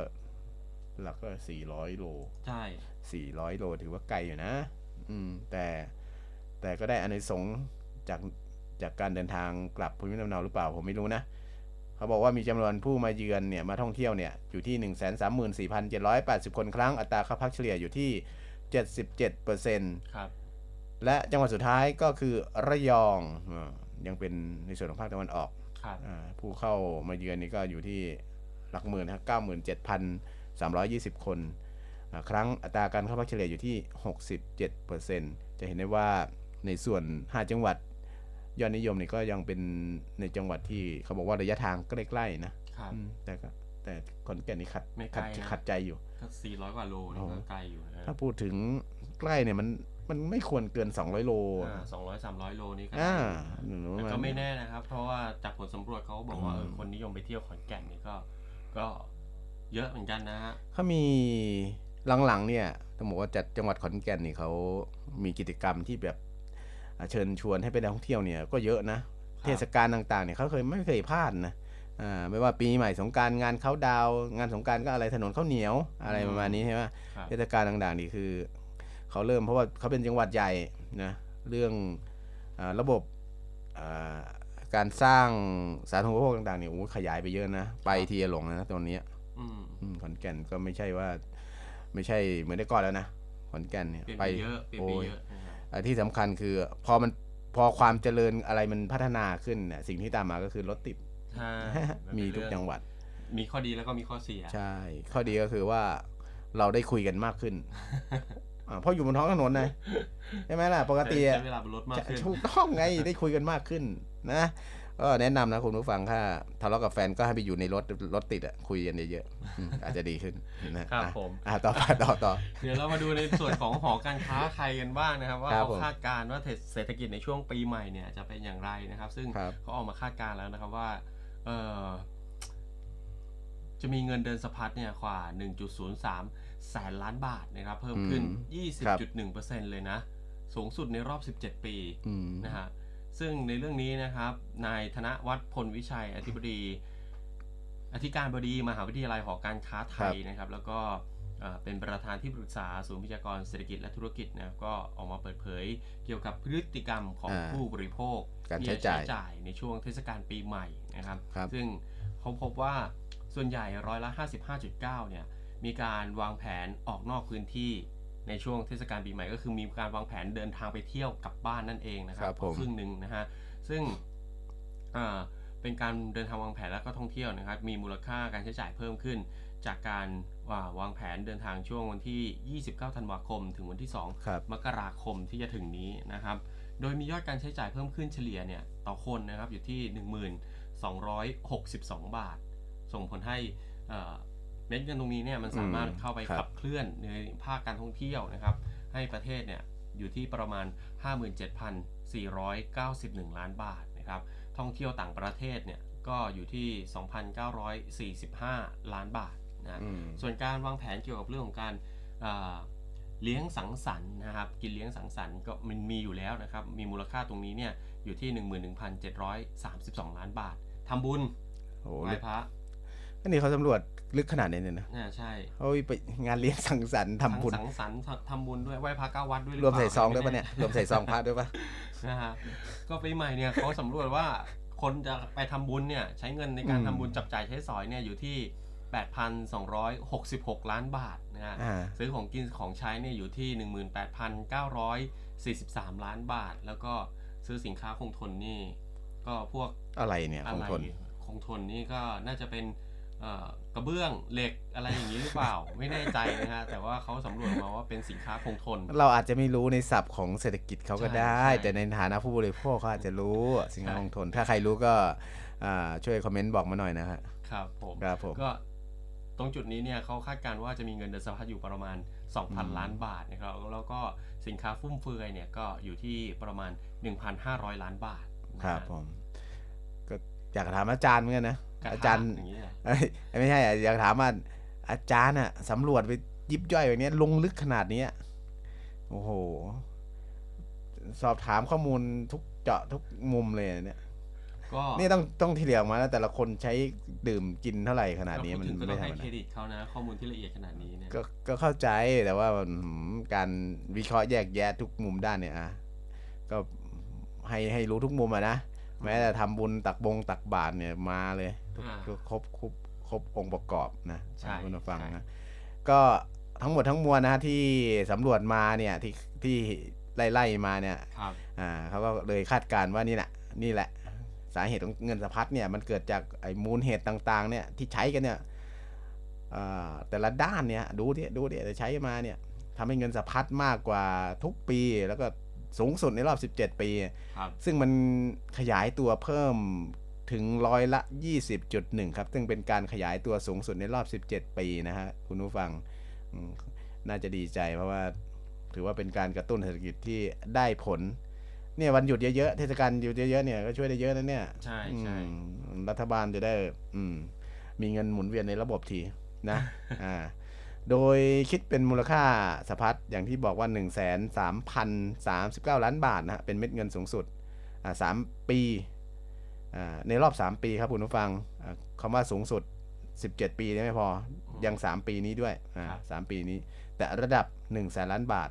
หลักก็400โลใช่400โลถือว่าไกลอยู่นะ อืม แต่แต่ก็ได้อานิสงส์จากจากการเดินทางกลับภูมิลำเนาหรือเปล่าผมไม่รู้นะเขาบอกว่ามีจำนวนผู้มาเยือนเนี่ยมาท่องเที่ยวเนี่ยอยู่ที่ 1 3 4 7 8 0 คนครั้งอัตราค่าพักเฉลี่ยอยู่ที่ 77%ครับ และจังหวัดสุดท้ายก็คือระยองอ่ายังเป็นในส่วนของภาคตะวันออกครับอาผู้เข้ามาเยือนนี่ก็อยู่ที่หลักหมื่นนะครับ97,320คนอ่าครั้งอัตราการเข้าพักเฉลี่ยอยู่ที่67%จะเห็นได้ว่าในส่วน5จังหวัดยอดนิยมนี่ก็ยังเป็นในจังหวัดที่เขาบอกว่าระยะทางใกล้ๆนะครับอืมแต่ก็แต่ขอนแก่นนี่ขัดไม่ไกลขัดนะขัดใจอยู่ก็สี่ร้อยกว่าโลนี่โอ้โหก็ไกลอยู่นะถ้าพูดถึงใกล้เนี่ยมัน มันไม่ควรเกิน 200 โลสองร้อยสามร้อยโลนี่ก็อ่าได้อยู่หนูแต่ว่าก็ไม่แน่นะครับ เพราะว่าจากผลสำรวจเขาบอกว่าอืมเออคนนิยมไปเที่ยวขอนแก่นนี่ก็ ก็เยอะเหมือนกันนะฮะเขามีหลังๆเนี่ยต้องบอกว่าจัดจังหวัดขอนแก่นนี่เขามีกิจกรรมที่แบบอ่าเชิญชวนให้ไปนักท่องเที่ยวเนี่ยก็เยอะนะครับเทศกาลต่างๆเนี่ยเขาเคยไม่เคยพลาดนะอ่าไม่ว่าปีใหม่สงกรารงานเขาดาวน์งานสงกรารก็อะไรถนนข้าวเหนียวอะไรประมาณนี้ใช่ไหมครับเทศกาลต่างๆนี่คือ เขาเริ่มเพราะว่าเขาเป็นจังหวัดใหญ่นะเรื่องอาระบบอ่าการสร้างสาธารณูปโภคต่างๆเนี่ยโอ้โหขยายไปเยอะนะ ไปทีจะหลงนะตอนเนี้ยอืมอืมขอนแก่นก็ไม่ใช่ว่า ไม่ใช่เหมือนแต่ก่อนแล้วนะขอนแก่นเนี่ยเปลี่ยนไปไปเยอะเปลี่ยนโอ้ไปยเยอะนะครับอ่าที่สำคัญคือ พอมันพอความเจริญอะไรมันพัฒนาขึ้นเนี่ยสิ่งที่ตามมาก็คือรถติดใช่นมีเป็นทุกเรื่องจังหวัด มีข้อดีแล้วก็มีข้อเสีย ใช่ ข้อดีก็คือว่าเราได้คุยกันมากขึ้นอ่า เพราะอยู่บนท้องถนนนะใช่ไหมล่ะ ปกติอะใช้เวลาบนรถมากขึ้นถูกต้องไงได้คุยกันมากขึ้นนะก็แนะนำนะคุณผู้ฟังถ้าทะเลาะกับแฟนก็ให้ไปอยู่ในรถรถติดอะคุยกันเยอะๆอืมอาจจะดีขึ้นนะครับอะผมอะต่อไปต่อต่อเดี๋ยวเรามาดูในส่วนของหอการค้าไทยกันบ้างนะครับ ว่าครับเขาผมคาดการณ์ว่าเศรษฐกิจในช่วงปีใหม่เนี่ยจะเป็นอย่างไรนะครับ ซึ่งครับเขาออกมาคาดการณ์แล้วนะครับว่าเออจะมีเงินเดินสะพัดเนี่ยกว่า 1.03 แสนล้านบาทนะครับ เพิ่มขึ้น 20.1%เลยนะ สูงสุดในรอบ 17 ปีอืมนะฮะซึ่งในเรื่องนี้นะครับ นายธนวัฒน์พลวิชัยอธิบดีอธิการบดีมหาวิทยาลัยหอการค้าไทยนะครับ แล้วก็อ่าเป็นประธานที่ปรึกษาศูนย์พยากรณ์เศรษฐกิจและธุรกิจนะครับก็ออกมาเปิดเผยเกี่ยวกับพฤติกรรมของอ่าผู้บริโภคการที่ใช้จะจ่ายจ่ายในช่วงเทศกาลปีใหม่นะครับครับซึ่งเขาพบว่าส่วนใหญ่ร้อยละ 55.9 เนี่ย มีการวางแผนออกนอกพื้นที่ในช่วงเทศกาลปีใหม่ ก็คือมีการวางแผนเดินทางไปเที่ยวกลับบ้านนั่นเองนะครัครับบผมครึ่งหนึ่งนะฮะซึ่งอ่าเป็นการเดินทางวางแผนและก็ท่องเที่ยวนะครับ มีมูลค่าการใช้จ่ายเพิ่มขึ้น จากการว่าวางแผนเดินทางช่วงวันที่ 29 ธันวาคม ถึงวันที่2ครับมกราคมที่จะถึงนี้นะครับ โดยมียอดการใช้จ่ายเพิ่มขึ้นเฉลี่ยเนี่ยต่อคนนะครับอยู่ที่ 1262 บาท ส่งผลให้ เอ่อเม็ดเงินตรงนี้เนี่ยมันสามารถอืมเข้าไปครับขับเคลื่อนในภาคการท่องเที่ยวนะครับ ให้ประเทศเนี่ยอยู่ที่ประมาณ 57,491 ล้านบาทนะครับ ท่องเที่ยวต่างประเทศเนี่ยก็อยู่ที่ 2,945 ล้านบาทนะอืมส่วนการวางแผนเกี่ยวกับเรื่องของการอ่าเลี้ยงสังสรรค์นะครับกินเลี้ยงสังสรรค์ก็มันมีอยู่แล้วนะครับ มีมูลค่าตรงนี้เนี่ยอยู่ที่ 11,732 ล้านบาททำบุญโอ้ไหว้พระอันนี้เขาสำรวจ ลึกขนาดนี้เลยนะอ่าใช่เฮ้ยไปงานเลี้ยงสังสรรค์ทำบุญทั้งสังสรรค์ทำบุญด้วยไหว้พระเก้าวัดด้วยหรวมใส่เปล่าซองด้วยไม่ปะแเนี่ยรวมใส่ซองพระด้วยปะนะฮะก็ปีใหม่เนี่ยเขาสำรวจว่าคนจะไปทำบุญเนี่ยใช้เงินในการอืมทำบุญจับจ่ายใช้สอยเนี่ยอยู่ที่ 8,266 ล้านบาทนะฮะอ่าซื้อของกินของใช้เนี่ยอยู่ที่ 18,943 ล้านบาท แล้วก็ซื้อสินค้าคงทนนี่ก็พวกอะไรเนี่ยอะของไรทนคงทนนี่ก็น่าจะเป็นเอ่อก ระเบื้องเหล็กอะไรอย่างนี้หรือเปล่า ไม่แน่ใจนะฮะแต่ว่าเขาสำรวจมาว่าเป็นสินค้าคงทน เราอาจจะไม่รู้ในศัพท์ของเศรษฐกิจเขาก็ใช่ได้ใช่แต่ในฐานะผู้บริโภคเขาอาจจะรู้สิ่งใช่คงทน ถ้าใครรู้ก็อ่าช่วยคอมเมนต์บอกมาหน่อยนะฮะครับผมครับผมก็ตรงจุดนี้เนี่ยเขาคาดการณ์ว่าจะมีเงินเดินสะพัดอยู่ประมาณ 2,000 ล้านบาทนะครับแล้วก็สินค้าฟุ่มเฟือยเนี่ยก็อยู่ที่ประมาณ 1,500 ล้านบาทนะฮะครับผมก็อยากถามอาจารย์เหมือนกันนะกะทะ อาจารย์อย่างนี้เหรอเอ้ยไม่ใช่อะอยากถามว่าอาจารย์อะสำรวจไปยิบย่อยแบบเนี้ยลงลึกขนาดเนี้ยโอ้โห สอบถามข้อมูลทุกเจาะทุกมุมเลยอะเนี่ยก็นี่ต้องต้องที่เหลือออกมาแล้วแต่ละคนใช้ดื่มกินเท่าไหร่ขนาดนี้ก็มัพูนดถึงก็ไม่ต้องธรให้รมเครดาดิตเขานะข้อมูลที่ละเอียดขนาดนี้เนี่ยก็ก็เข้าใจแต่ว่าอืมการวิเคราะห์แยกแยะทุกมุมด้านเนี่ยอะก็ให้ให้รู้ทุกมุมอะนะแม้แต่ทำบุญตักบงตักบาตรเนี่ยมาเลย ทุกอ่าทุกครบครบครบองค์ประกอบนะใช่คุณผู้ฟังใช่นะก็ทั้งหมดทั้งมวลนะฮะที่สำรวจมาเนี่ยที่ที่ไล่ไล่มาเนี่ยครับอ่าเขาก็เลยคาดการณ์ว่านี่แหละนี่แหละ สาเหตุของเงินสะพัดเนี่ยมันเกิดจากไอ้มูลเหตุต่าง ๆ เนี่ยที่ใช้กันเนี่ยอ่าแต่ละด้านเนี่ยดูดิดูดิใช้มาเนี่ยทำให้เงินสะพัดมากกว่าทุกปีแล้วก็สูงสุดในรอบ 17 ปีครับซึ่งมันขยายตัวเพิ่ม ถึงร้อยละ 20.1 ครับ ซึ่งเป็นการขยายตัวสูงสุดในรอบ 17 ปีนะฮะ คุณผู้ฟังอืมน่าจะดีใจเพราะว่าถือว่าเป็นการกระตุ้นเศรษฐกิจที่ได้ผล เนี่ยวันหยุดเยอะๆ เทศกาลหยุดเยอะๆ เนี่ยก็ช่วยได้เยอะนะเนี่ย ใช่ใช่อืมรัฐบาลจะได้อืมมีเงินหมุนเวียนในระบบทีนะ อ่า โดยคิดเป็นมูลค่าสะพัดอย่างที่บอกว่า 1 3 0 3 9 ล้านบาทนะฮะ เป็นเม็ดเงินสูงสุด อ่าสามปีอ่า ในรอบ 3 ปีครับคุณผู้ฟังอ่าคำว่าสูงสุด 17 ปีเนี่ยไม่พอยัง 3 ปีนี้ด้วยอ่าครับสามปีนี้ แต่ระดับ1แสนล้านบาท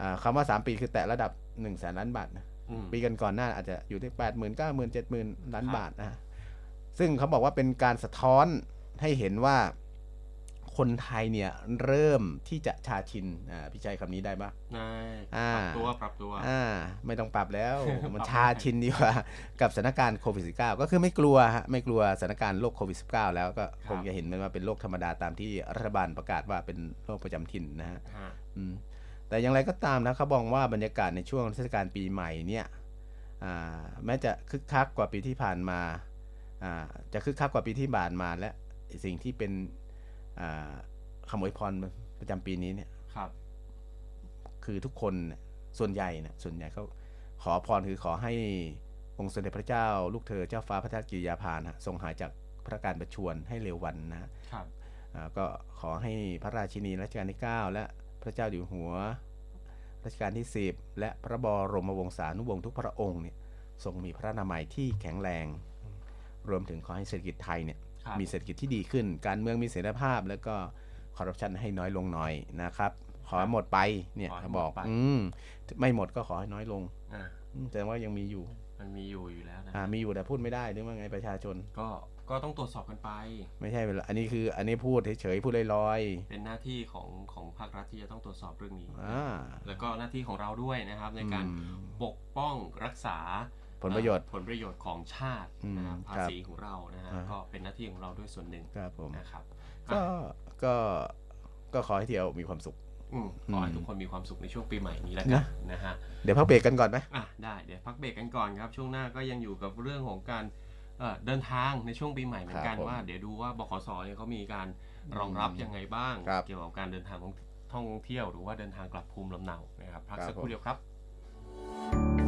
อ่าคำว่า 3 ปีคือแตะระดับ1แสนล้านบาทนะอืมปีกันก่อนหน้าอาจจะอยู่ที่แปดหมื่นเก้าหมื่นเจ็ดหมื่นล้านครับบาทนะซึ่งเขาบอกว่าเป็นการสะท้อนให้เห็นว่า คนไทยเนี่ยเริ่มที่จะชาชินอ่าพี่ชัยคำนี้ได้ปะได้อ่าปรับตัวปรับตัวอ่าไม่ต้องปรับแล้วมันปรับชาชินดีกว่ากับสถานการณ์โควิด -19 ก็คือไม่กลัวฮะไม่กลัวสถานการณ์โรคโควิด -19 แล้วก็คงจะเห็นมันว่าเป็นโรคธรรมดาตามที่รัฐบาลประกาศว่าเป็นโรคประจำถิ่นนะฮะฮะอืมแต่อย่างไรก็ตามนะเขาบอกว่าบรรยากาศในช่วงเทศกาลปีใหม่เนี่ยอ่าแม้จะคึกคักกว่าปีที่ผ่านมาอ่าจะคึกคักกว่าปีที่ผ่านมาและสิ่งที่เป็นอ่า คำอวยพรประจำปีนี้เนี่ยครับ คือทุกคนเนี่ยส่วนใหญ่เนี่ยส่วนใหญ่เขาขอพรคือขอให้องค์สมเด็จพระเจ้า ลูกเธอเจ้าฟ้าพระเจ้ากิริยาภานะทรงหายจากพระการประชวรให้เร็ววันนะฮะครับอ่าก็ขอให้พระราชินีรัชกาลที่ 9 และพระเจ้าอยู่หัวรัชกาลที่ 10 และพระบรมวงศานุวงศ์ทุกพระองค์เนี่ยทรงมีพระนามัยที่แข็งแรง รวมถึงขอให้เศรษฐกิจไทยเนี่ยครับ มีเศรษฐกิจที่ดีขึ้น การเมืองมีเสถียรภาพ แล้วก็คอร์รัปชันให้น้อยลงหน่อยนะครับ ขอให้หมดไปเนี่ยขอให้หมดบอกไปอืมไม่หมดก็ขอให้น้อยลงอะอืมแต่ว่ายังมีอยู่ มันมีอยู่อยู่แล้วนะอ่ามีอยู่แต่พูดไม่ได้หรือว่าไงประชาชน ก็ก็ต้องตรวจสอบกันไป ไม่ใช่เวลาอันนี้คือ อันนี้พูดเฉยๆพูดลอยเป็นหน้าที่ของของภาครัฐที่จะต้องตรวจสอบเรื่องนี้ๆอ่าแล้วก็หน้าที่ของเราด้วยนะครับ ในการอืมปกป้องรักษา ผลประโยชน์เอ่อผลประโยชน์ของชาตินะครับอืมภาครับษีของเรานะฮะอ่าก็เป็นหน้าที่ของเราด้วยส่วนหนึ่งครับผมนะครับก็อะก็ก็ขอให้เที่ยวมีความสุขอืมขอให้อืมทุกคนมีความสุขในช่วงปีใหม่นี้แล้วกันะนนะฮะเดี๋ยวพักเบรกกันก่อนไหมอะได้เดี๋ยวพักเบรกกันก่อนครับ ช่วงหน้าก็ยังอยู่กับเรื่องของการเอ่อเดินทางในช่วงปีใหม่เหมือนกันครับผมว่า เดี๋ยวดูว่าบขสเนี่ยเขามีการรองรับยังไงบ้างครับเกี่ยวกับการเดินทางของท่องเที่ยวหรือว่าเดินทางกลับภูมิลำเนานะครับพักครับสักคผรู่มเดียวครับ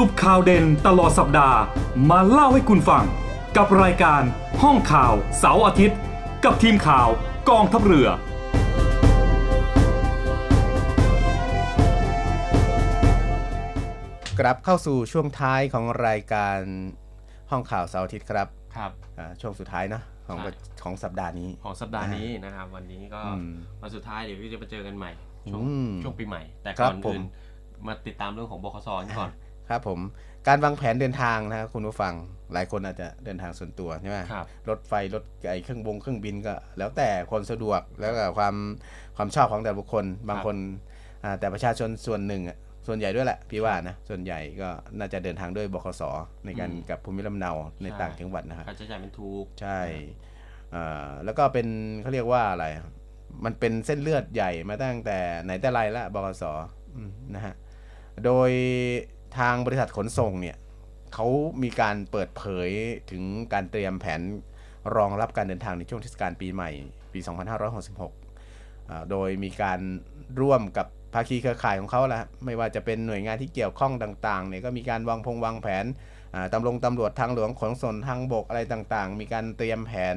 รุปข่าวเด่นตลอดสัปดาห์ มาเล่าให้คุณฟัง กับรายการห้องข่าวเสาร์อาทิตย์ กับทีมข่าวกองทัพเรือกกลับเข้าสู่ช่วงท้ายของรายการห้องข่าวเสาร์อาทิตย์ครับครับ อ่าช่วงสุดท้ายนะของใช่ ของสัปดาห์นี้ ของสัปดาห์นี้นะครับ วันนี้ก็อืมวันสุดท้ายเดี๋ยวก็จะมาเจอกันใหม่ ช่วงอืมช่วงปีใหม่ แต่ครัก่บอนผม อื่นมาติดตามเรื่องของบคสกันก่อน ครับผมการวางแผนเดินทางนะครับคุณผู้ฟังหลายคนอาจจะเดินทางส่วนตัวใช่ไหมครับรถไฟรถไอเครื่องบงเครื่องบินก็ แล้วแต่คนสะดวกแล้วก็ความความชอบของแต่บุคคล บางคนอ่าแต่ประชาชนส่วนหนึ่งอะส่วนใหญ่ด้วยแหละพี่ว่านะส่วนใหญ่ก็น่าจะเดินทางด้วยบขสในการอืมกับภูมิลำเนาในใช่ต่างจังหวัดนะครับค่าใช้จ่ายมันถูกใช่อ่าแล้วก็เป็นเขาเรียกว่าอะไร มันเป็นเส้นเลือดใหญ่มาตั้งแต่ไหนแต่ไรละบกสอืมนะฮะโดย ทางบริษัทขนส่งเนี่ยเขามีการเปิดเผยถึงการเตรียมแผนรองรับการเดินทางในช่วงเทศกาลปีใหม่ ปี 2566อ่าโดยมีการร่วมกับภาคีเครือข่ายของเขาแหละไม่ว่าจะเป็นหน่วยงานที่เกี่ยวข้องต่างๆเนี่ยก็มีการวางพงวางแผนอ่าตำรวจตำรวจทางหลวงขนส่งทางบกอะไรต่างๆ มีการเตรียมแผน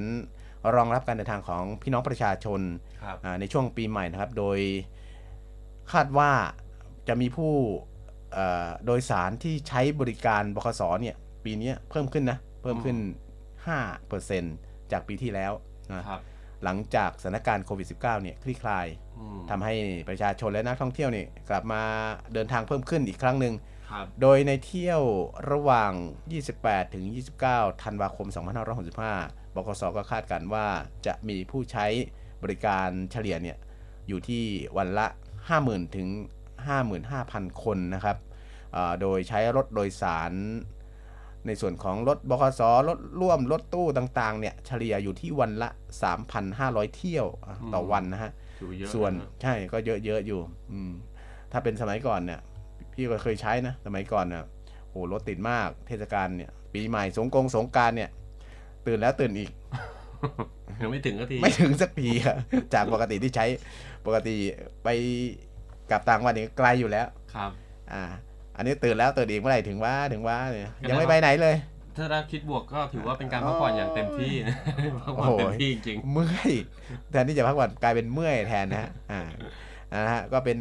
รองรับการเดินทางของพี่น้องประชาชนครับอ่าในช่วงปีใหม่นะครับ โดยคาดว่าจะมีผู้เอ่อ โดยสารที่ใช้บริการบคสเนี่ยปีนี้เพิ่มขึ้นนะ เพิ่มขึ้น 5%จากปีที่แล้วนะครับหลังจากสถานการณ์โควิด -19 เนี่ยคลี่คลายอืมทำให้ประชาชนและนักท่องเที่ยวเนี่ยกลับมาเดินทางเพิ่มขึ้นอีกครั้งหนึ่งครับโดยในเที่ยวระหว่าง 28 ถึง 29 ธันวาคม 2565 บกสก็คาดการณ์ว่าจะมีผู้ใช้บริการเฉลี่ยเนี่ยอยู่ที่วันละ 50,000 ถึง 55,000 คนนะครับอ่าโดยใช้รถโดยสาร ในส่วนของรถบกสรถร่วมรถตู้ต่างๆเนี่ยเฉลี่ยอยู่ที่วันละ 3,500 เที่ยวอะต่อวันนะฮะถือว่าเยอะส่วนนะใช่ก็เยอะๆอยู่อืมถ้าเป็นสมัยก่อนเนี่ยพี่ก็เคยใช้นะสมัยก่อนเนี่ยโหรถติดมากเทศกาลเนี่ย ปีใหม่สงกรงสงกรารเนี่ย ตื่นแล้วตื่นอีกยังไม่ถึงก็ที ไม่ถึงสักทีอะจากปกติที่ใช้ปกติไป กลับต่างจังหวันนี่ไกลอยู่แล้วครับ อ่า อันนี้ตื่นแล้วตื่นอีกเมื่อไหร่ถึงว่าถึงว่าเนี่ยก็ยังไม่ได้ไปไหนเลย ถ้าเราคิดบวกก็ถือว่าเป็นการพักผ่อนอย่างเต็มที่นะพักผ่อนเต็มที่จริงเมื่อยแทนที่จะพักผ่อนกลายเป็นเมื่อยแทนนะฮะอ่านะฮะก็เป็น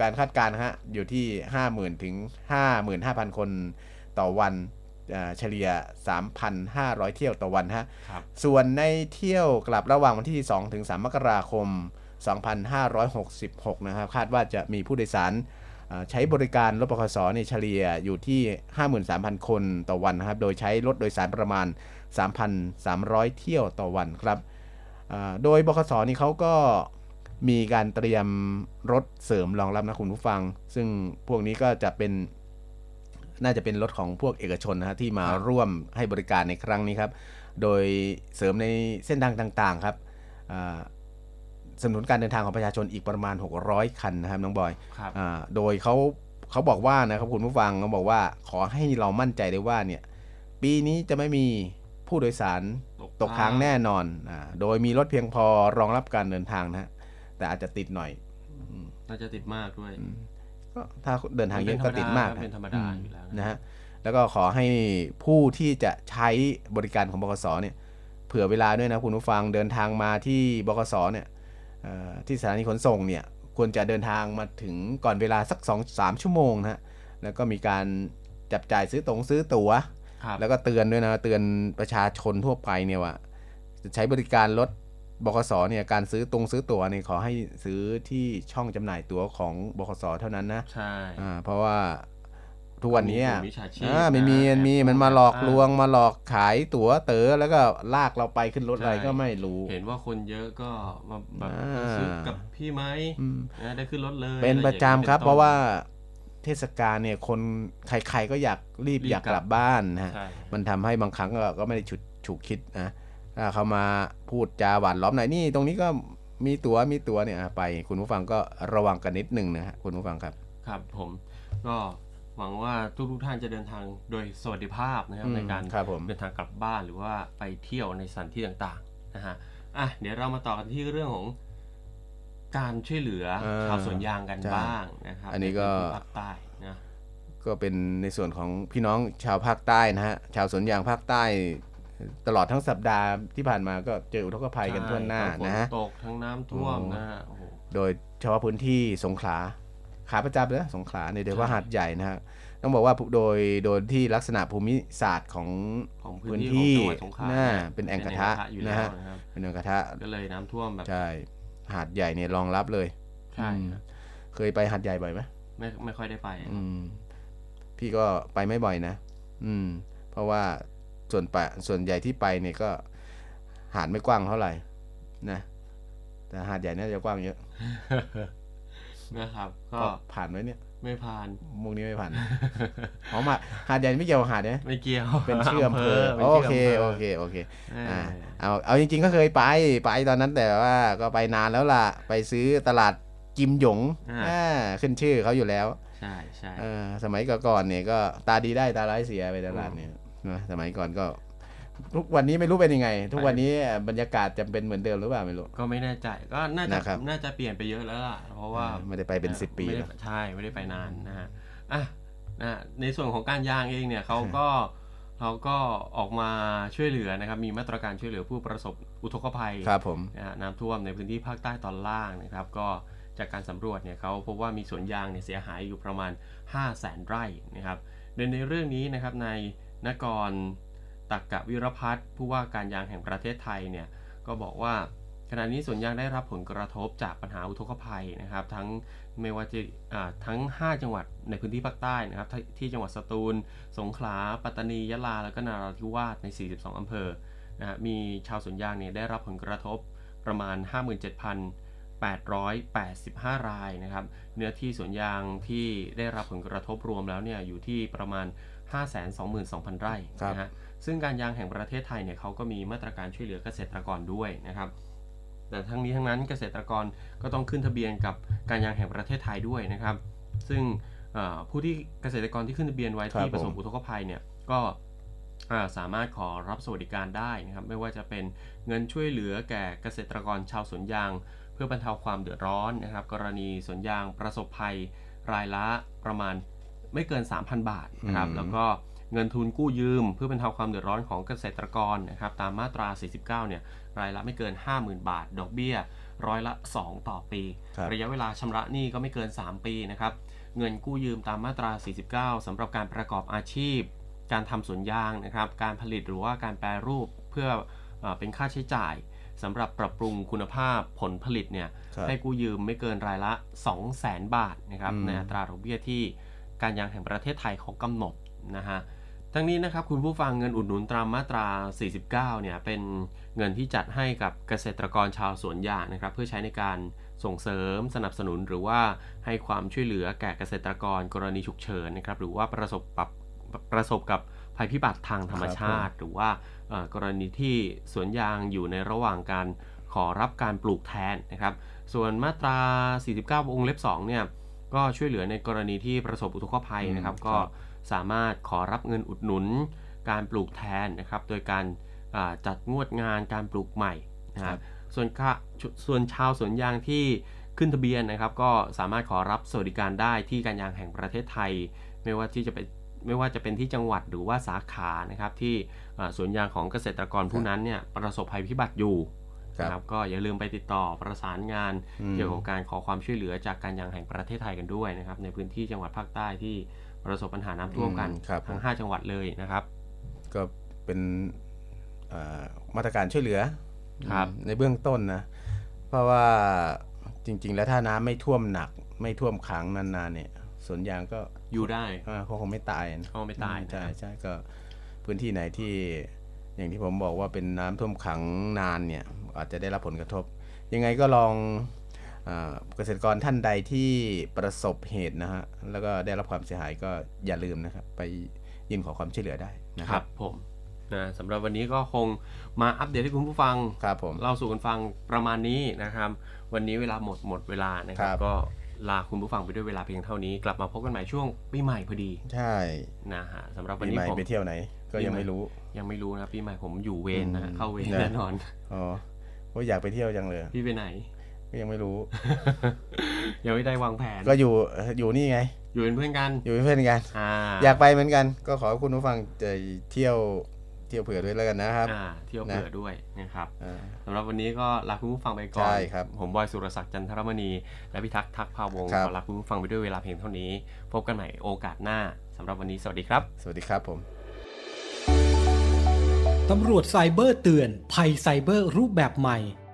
การคาดการณ์นะฮะอยู่ที่ห้าหมื่นถึงห้าหมื่นห้าพันคนต่อวันอ่าเฉลี่ย 3,500 เที่ยวต่อวันฮะครับส่วนในเที่ยวกลับระหว่างวันที่ 2 ถึง 3 มกราคม 2566 นะครับ คาดว่าจะมีผู้โดยสารใช้บริการรถบขสในเฉลี่ยอยู่ที่ 53,000 คนต่อวันนะครับ โดยใช้รถโดยสารประมาณ 3,300 เที่ยวต่อวันครับ โดยบขสนี่เขาก็มีการเตรียมรถเสริมรองรับนะคุณผู้ฟัง ซึ่งพวกนี้ก็จะเป็นน่าจะเป็นรถของพวกเอกชนนะฮะที่มาร่วมให้บริการในครั้งนี้ครับ โดยเสริมในเส้นทางต่างๆครับ สนับสนุนการเดินทางของประชาชนอีกประมาณ 600 คันนะครับน้องบอยครับอ่าโดยเขาเขาบอกว่านะครับคุณผู้ฟังเขาบอกว่าขอให้เรามั่นใจได้ว่าเนี่ยปีนี้จะไม่มีผู้โดยสารตกค้างแน่นอนอาโดยมีรถเพียงพอรองรับการเดินทางนะฮะแต่อาจจะติดหน่อยน่าจะติดมากด้วยก็ถ้าเดินทางเยอะก็ติดมากเป็นธรรมดาอยู่แล้วนะนะฮะแล้วก็ขอให้ผู้ที่จะใช้บริการของบกสเนี่ยเผื่อเวลาด้วยนะคุณผู้ฟังเดินทางมาที่บกสเนี่ยเอ่อ ที่สถานีขนส่งเนี่ยควรจะเดินทางมาถึงก่อนเวลาสัก 2 3 ชั่วโมงนะฮะแล้วก็มีการจับจ่ายซื้อตรงซื้อตั๋วครับแล้วก็เตือนด้วยนะเตือนประชาชนทั่วไปเนี่ยว่าจะใช้บริการรถบกสเนี่ยการซื้อตรงซื้อตั๋วเนี่ยขอให้ซื้อที่ช่องจำหน่ายตั๋วของบกสเท่านั้นนะใช่อ่าเพราะว่า ทุกวันนี้มีอะกลุ่มมิจฉาชีพอ่าไม่มีนะมันมีแอบมันมาหลอกอ้างลวงมาหลอกขายตั๋วเต๋อแล้วก็ลากเราไปขึ้นรถอะไรใช่ก็ไม่รู้ เห็นว่าคนเยอะก็มาแบบอ่าซื้อกับพี่ไหมอืมนะได้ขึ้นรถเลย เป็นอไอย่ปงระนี้จำครับป็นต้นเพราะว่าเทศกาลเนี่ยคนใครๆก็อยากรีบรีบอยากกลับกลับบ้านนะฮะใช่มันทำให้บางครั้งก็ก็ไม่ได้ฉุดฉุกคิดนะถ้าเขามาพูดจาหวานล้อมหน่อยนี่ตรงนี้ก็มีตั๋วมีตั๋วเนี่ยไป คุณผู้ฟังก็ระวังกันนิดหนึ่งนะฮะคุณผู้ฟังครับ ครับผมก็ หวังว่าทุกทุกๆท่านจะเดินทางโดยสวัสดิภาพนะครับอืมในการครับผมเดินทางกลับบ้านหรือว่าไปเที่ยวในสถานที่ต่างๆนะฮะอะเดี๋ยวเรามาต่อกันที่เรื่องของการช่วยเหลืออ่าชาวสวนยางกันใช่บ้างนะครับ อันนี้ก็ใพื้ที่ภาคใต้นะก็เป็นในส่วนของพี่น้องชาวภาคใต้นะฮะชาวสวนยางภาคใต้ตลอดทั้งสัปดาห์ที่ผ่านมาก็เจออุทกภัยกันทั่วหน้าใช่นะฮะทั้งฝตกทั้งน้ำท่วมนะฮะโอ้โหโดยเฉพาะพื้นที่สงขลา ขาประจำเลยนะสงขลาเนี่ยโดยเฉพาะใช่หาดใหญ่นะฮะต้องบอกว่าโดยโดยที่ลักษณะภูมิศาสตร์ของของพื้พื้นนที่ที่ของจังหวัดสงขลาน่าเนี่ยเป็นแอ่งกระทะอยู่นะแล้วฮะนะครับเป็นแอ่งกระทะก็เลยน้ำท่วมแบบใช่หาดใหญ่เนี่ยรองรับเลยใช่อืมครับเคยไปหาดใหญ่บ่อยไหมไม่ไม่ค่อยได้ไป อืม พี่ก็ไปไม่บ่อยนะอืม เพราะว่าส่วนปะส่วนใหญ่ที่ไปเนี่ยก็หาดไม่กว้างเท่าไหร่นะแต่หาดใหญ่น่าจะกว้างเยอะ นะครับ ก็ก็ผ่านไว้เนี่ย ไม่ผ่านมุกนี้ไม่ผ่านอ๋อมาหาดใหญ่ไม่เกี่ยวกับหาดเนี่ยไม่เกี่ยวเป็นชื่ออำเภอป็นโอชื่เคำภโอเคโอเคเอออ่าเอาเอาจริง ๆ ก็เคยไปไปตอนนั้นแต่ว่าก็ไปนานแล้วล่ะ ไปซื้อตลาดกิมหยงอ่าขึ้นชื่อเขาอยู่แล้วใช่ใช่เออสมัยก่อนๆเนี่ยก็ตาดีได้ตาร้ายเสียไปตลาดเนี่ยนะสมัยก่อนก็ ทุกวันนี้ไม่รู้เป็นยังไง ทุกวันนี้บรรยากาศจะเป็นเหมือนเดิมหรือเปล่าไม่รู้ ก็ไม่แน่ใจก็น่าจะนะครับ น่าจะเปลี่ยนไปเยอะแล้วล่ะเพราะว่าไม่ได้ไปเป็นสิบปีไม่ได้แล้ว ใช่ไม่ได้ไปนานนะฮะอะนะในส่วนของการยางเองเนี่ยเขาก็เขาก็ออกมาช่วยเหลือนะครับ มีมาตรการช่วยเหลือผู้ประสบอุทกภัย ครับผม นะฮะน้ำท่วมในพื้นที่ภาคใต้ตอนล่างนะครับ ก็จากการสำรวจเนี่ยเขาพบว่ามีสวนยางเนี่ยเสียหายอยู่ประมาณ 5 0 0แสนไร่นะครับโดยในเรื่องนี้นะครับในนกร ตักกะวิรพัฒน์ผู้ว่าการยางแห่งประเทศไทยเนี่ยก็บอกว่าขณะนี้สวนยางได้รับผลกระทบจากปัญหาอุทกภัยนะครับทั้งไม่ว่าจะทั้ง 5 จังหวัดในพื้นที่ภาคใต้นะครับที่ที่จังหวัดสตูล สงขลา ปัตตานียะลา แล้วก็นราธิวาสใน 42 อำเภอนะฮะมีชาวสวนยางเนี่ยได้รับผลกระทบประมาณ 57,885 รายนะครับเนื้อที่สวนยางที่ได้รับผลกระทบรวมแล้วเนี่ยอยู่ที่ประมาณ 522,000 ไร่ครับนะฮะ ซึ่งการยางแห่งประเทศไทยเนี่ยเขาก็มีมาตรการช่วยเหลือเกษตรกรด้วยนะครับ แต่ทั้งนี้ทั้งนั้นเกษตรกรก็ต้องขึ้นทะเบียนกับการยางแห่งประเทศไทยด้วยนะครับ ซึ่งเอ่อผู้ที่เกษตรกรที่ขึ้นทะเบียนไว้ครับที่ประสบผมอุทกภัยเนี่ยก็อ่าสามารถขอรับสวัสดิการได้นะครับไม่ว่าจะเป็นเงินช่วยเหลือแก่เกษตรกรชาวสวนยาง เพื่อบรรเทาความเดือดร้อนนะครับ กรณีสวนยางประสบภัยรายละประมาณไม่เกิน 3,000 บาทนะครับอืมแล้วก็ เงินทุนกู้ยืม เพื่อบรรเทาความเดือดร้อนของเกษตรกรนะครับตามมาตรา 49 เนี่ยรายละไม่เกิน 50,000 บาท ดอกเบี้ยร้อยละ 2 ต่อปีครับระยะเวลาชำระหนี้ก็ไม่เกิน 3 ปีนะครับเงินกู้ยืมตามมาตรา 49สำหรับการประกอบอาชีพ การทำสวนยางนะครับ การผลิตหรือว่าการแปรรูปเพื่อเออเป็นค่าใช้จ่ายสำหรับปรับปรุงคุณภาพผลผลิตเนี่ยครับให้กู้ยืมไม่เกินรายละ 200,000 บาทนะครับอืมในอัตราดอกเบี้ยที่การยางแห่งประเทศไทยเขากำหนดนะฮะ ทั้งนี้นะครับคุณผู้ฟังเงินอุดหนุนตามมาตรา 49 เนี่ยเป็นเงินที่จัดให้กับเกษตรกรชาวสวนยางนะครับ เพื่อใช้ในการส่งเสริมสนับสนุนหรือว่าให้ความช่วยเหลือแก่เกษตรกรกรณีฉุกเฉินนะครับหรือว่าประสบปับประสบกับภัยพิบัติทางธรรมชาติ หรือว่าเอ่อกรณีที่สวนยางอยู่ในระหว่างการขอรับการปลูกแทนนะครับ ส่วนมาตรา 49 วงเล็บ 2 เนี่ยก็ช่วยเหลือในกรณีที่ประสบอุทกภัยนะครับอืมก็ครับ สามารถขอรับเงินอุดหนุน การปลูกแทนนะครับ โดยการอ่าจัดงวดงานการปลูกใหม่นะครัฮะบส่วนค่าส่วนชาวสวนยางที่ขึ้นทะเบียนนะครับ ก็สามารถขอรับสวัสดิการได้ที่การยางแห่งประเทศไทย ไม่ว่าที่จะเป็นไม่ว่าจะเป็นที่จังหวัดหรือว่าสาขานะครับ ที่อ่าสวนยางของเกษตรกรผู้นั้นเนี่ยประสบภัยพิบัติอยู่ครับนะครับก็อย่าลืมไปติดต่อประสานงานอืมเกี่ยวกับการขอความช่วยเหลือจากการยางแห่งประเทศไทยกันด้วยนะครับ ในพื้นที่จังหวัดภาคใต้ที่ ประสบปัญหาน้ำท่วมกันอืมครับทั้ง 5 จังหวัดเลยนะครับ ก็เป็นเอ่อมาตรการช่วยเหลือครับอืมในเบื้องต้นนะ เพราะว่าจริง ๆ แล้วถ้าน้ำไม่ท่วมหนัก ไม่ท่วมขังนานๆเนี่ยสวนยางก็อยู่ได้อ่าเขาคงไม่ตายนะเขาไม่ตายอืใช่นะครับใช่ก็พื้นที่ไหนที่อย่างที่ผมบอกว่าเป็นน้ำท่วมขังนานเนี่ย อาจจะได้รับผลกระทบ ยังไงก็ลองอา เกษตรกรท่านใดที่ประสบเหตุนะฮะแล้วก็ได้รับความเสียหายก็อย่าลืมนะครับไปยื่นขอความช่วยเหลือได้นะคครัรับบผมนะสำหรับวันนี้ก็คงมาอัปเดตให้คุณผู้ฟังครับผมเล่าสู่กันฟังประมาณนี้นะครับ วันนี้เวลาหมดหมดเวลานะครับครับก็ลาคุณผู้ฟังไปด้วยเวลาเพียงเท่านี้กลับมาพบกันใหม่ช่วงปีใหม่พอดี ใช่นะฮะสำหรับวันปีนี้ใหม่ผมไปเที่ยวไหน ก็ยังไม่รู้ยังไม่รู้นะปีใหม่ผมอยู่เวรนะฮะอืมเข้าเวรนะแน่นอนอ๋อว่าอยากไปเที่ยวจังเลยพี่ไปไหน ก็ยังไม่รู้ ยังไม่ได้วางแผน ก็อยู่อยู่นี่ไง อยู่เป็นเพื่อนกัน อยู่เป็นเพื่อนกันอ่าอยากไปเหมือนกัน ก็ขอให้คุณผู้ฟังจะเที่ยวที่ยวเผื่อด้วยแล้วกันนะครับอ่าเที่ยวเผื่อด้วยนะครับอ่าสำหรับวันนี้ก็ลาคุณผู้ฟังไปก่อนใช่ครับผมบอยสุรศักดิ์จันทรมณี และพิทักษ์ทักษ์ภาวงศ์ครับขอลาคุณผู้ฟังไปด้วยเวลาเพียงเท่านี้ พบกันใหม่โอกาสหน้าสำหรับวันนี้สวัสดีครับ สวัสดีครับผมตำรวจไซเบอร์เตือน ภัยไซเบอร์รูปแบบใหม่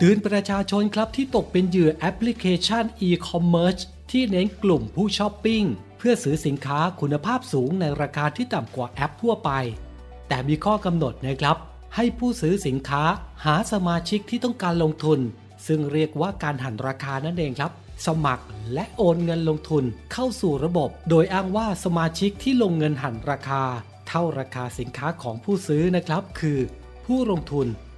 เตือนประชาชนครับที่ตกเป็นเหยื่อแอปพลิเคชัน e-commerce ที่เน้นกลุ่มผู้ช้อปปิ้ง เพื่อซื้อสินค้าคุณภาพสูงในราคาที่ต่ำกว่าแอปทั่วไป แต่มีข้อกำหนดนะครับ ให้ผู้ซื้อสินค้าหาสมาชิกที่ต้องการลงทุน ซึ่งเรียกว่าการหันราคานั่นเองครับ สมัครและโอนเงินลงทุนเข้าสู่ระบบ โดยอ้างว่าสมาชิกที่ลงเงินหันราคา เท่าราคาสินค้าของผู้ซื้อนะครับ คือ ผู้ลงทุน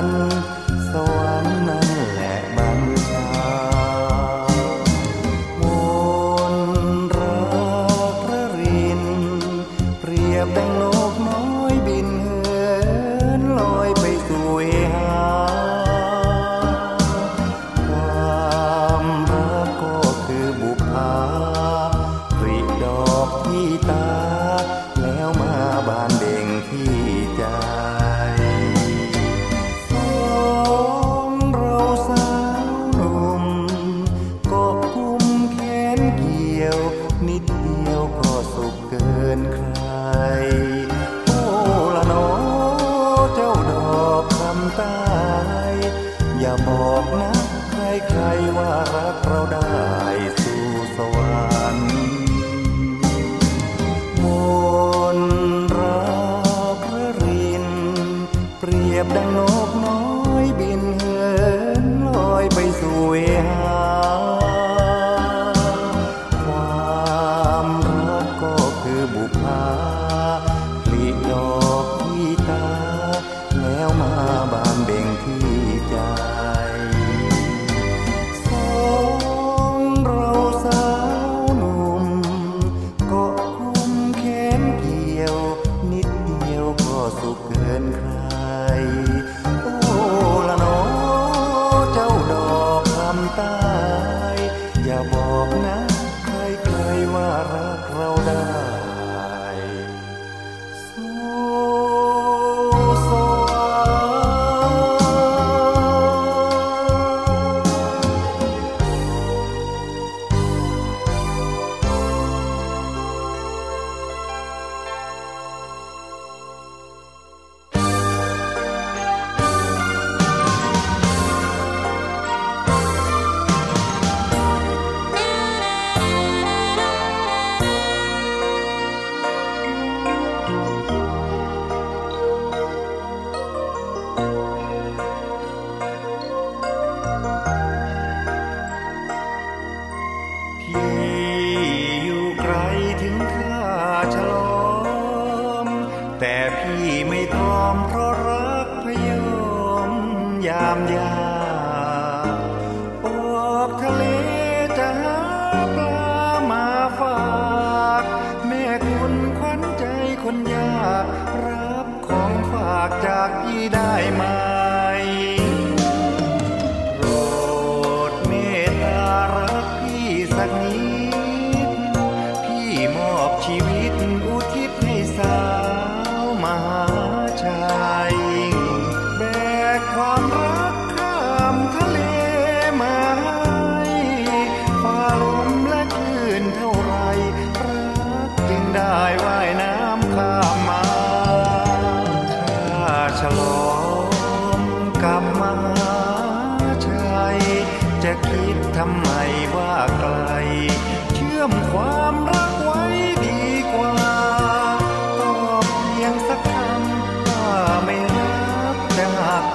Amen.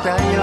montaña.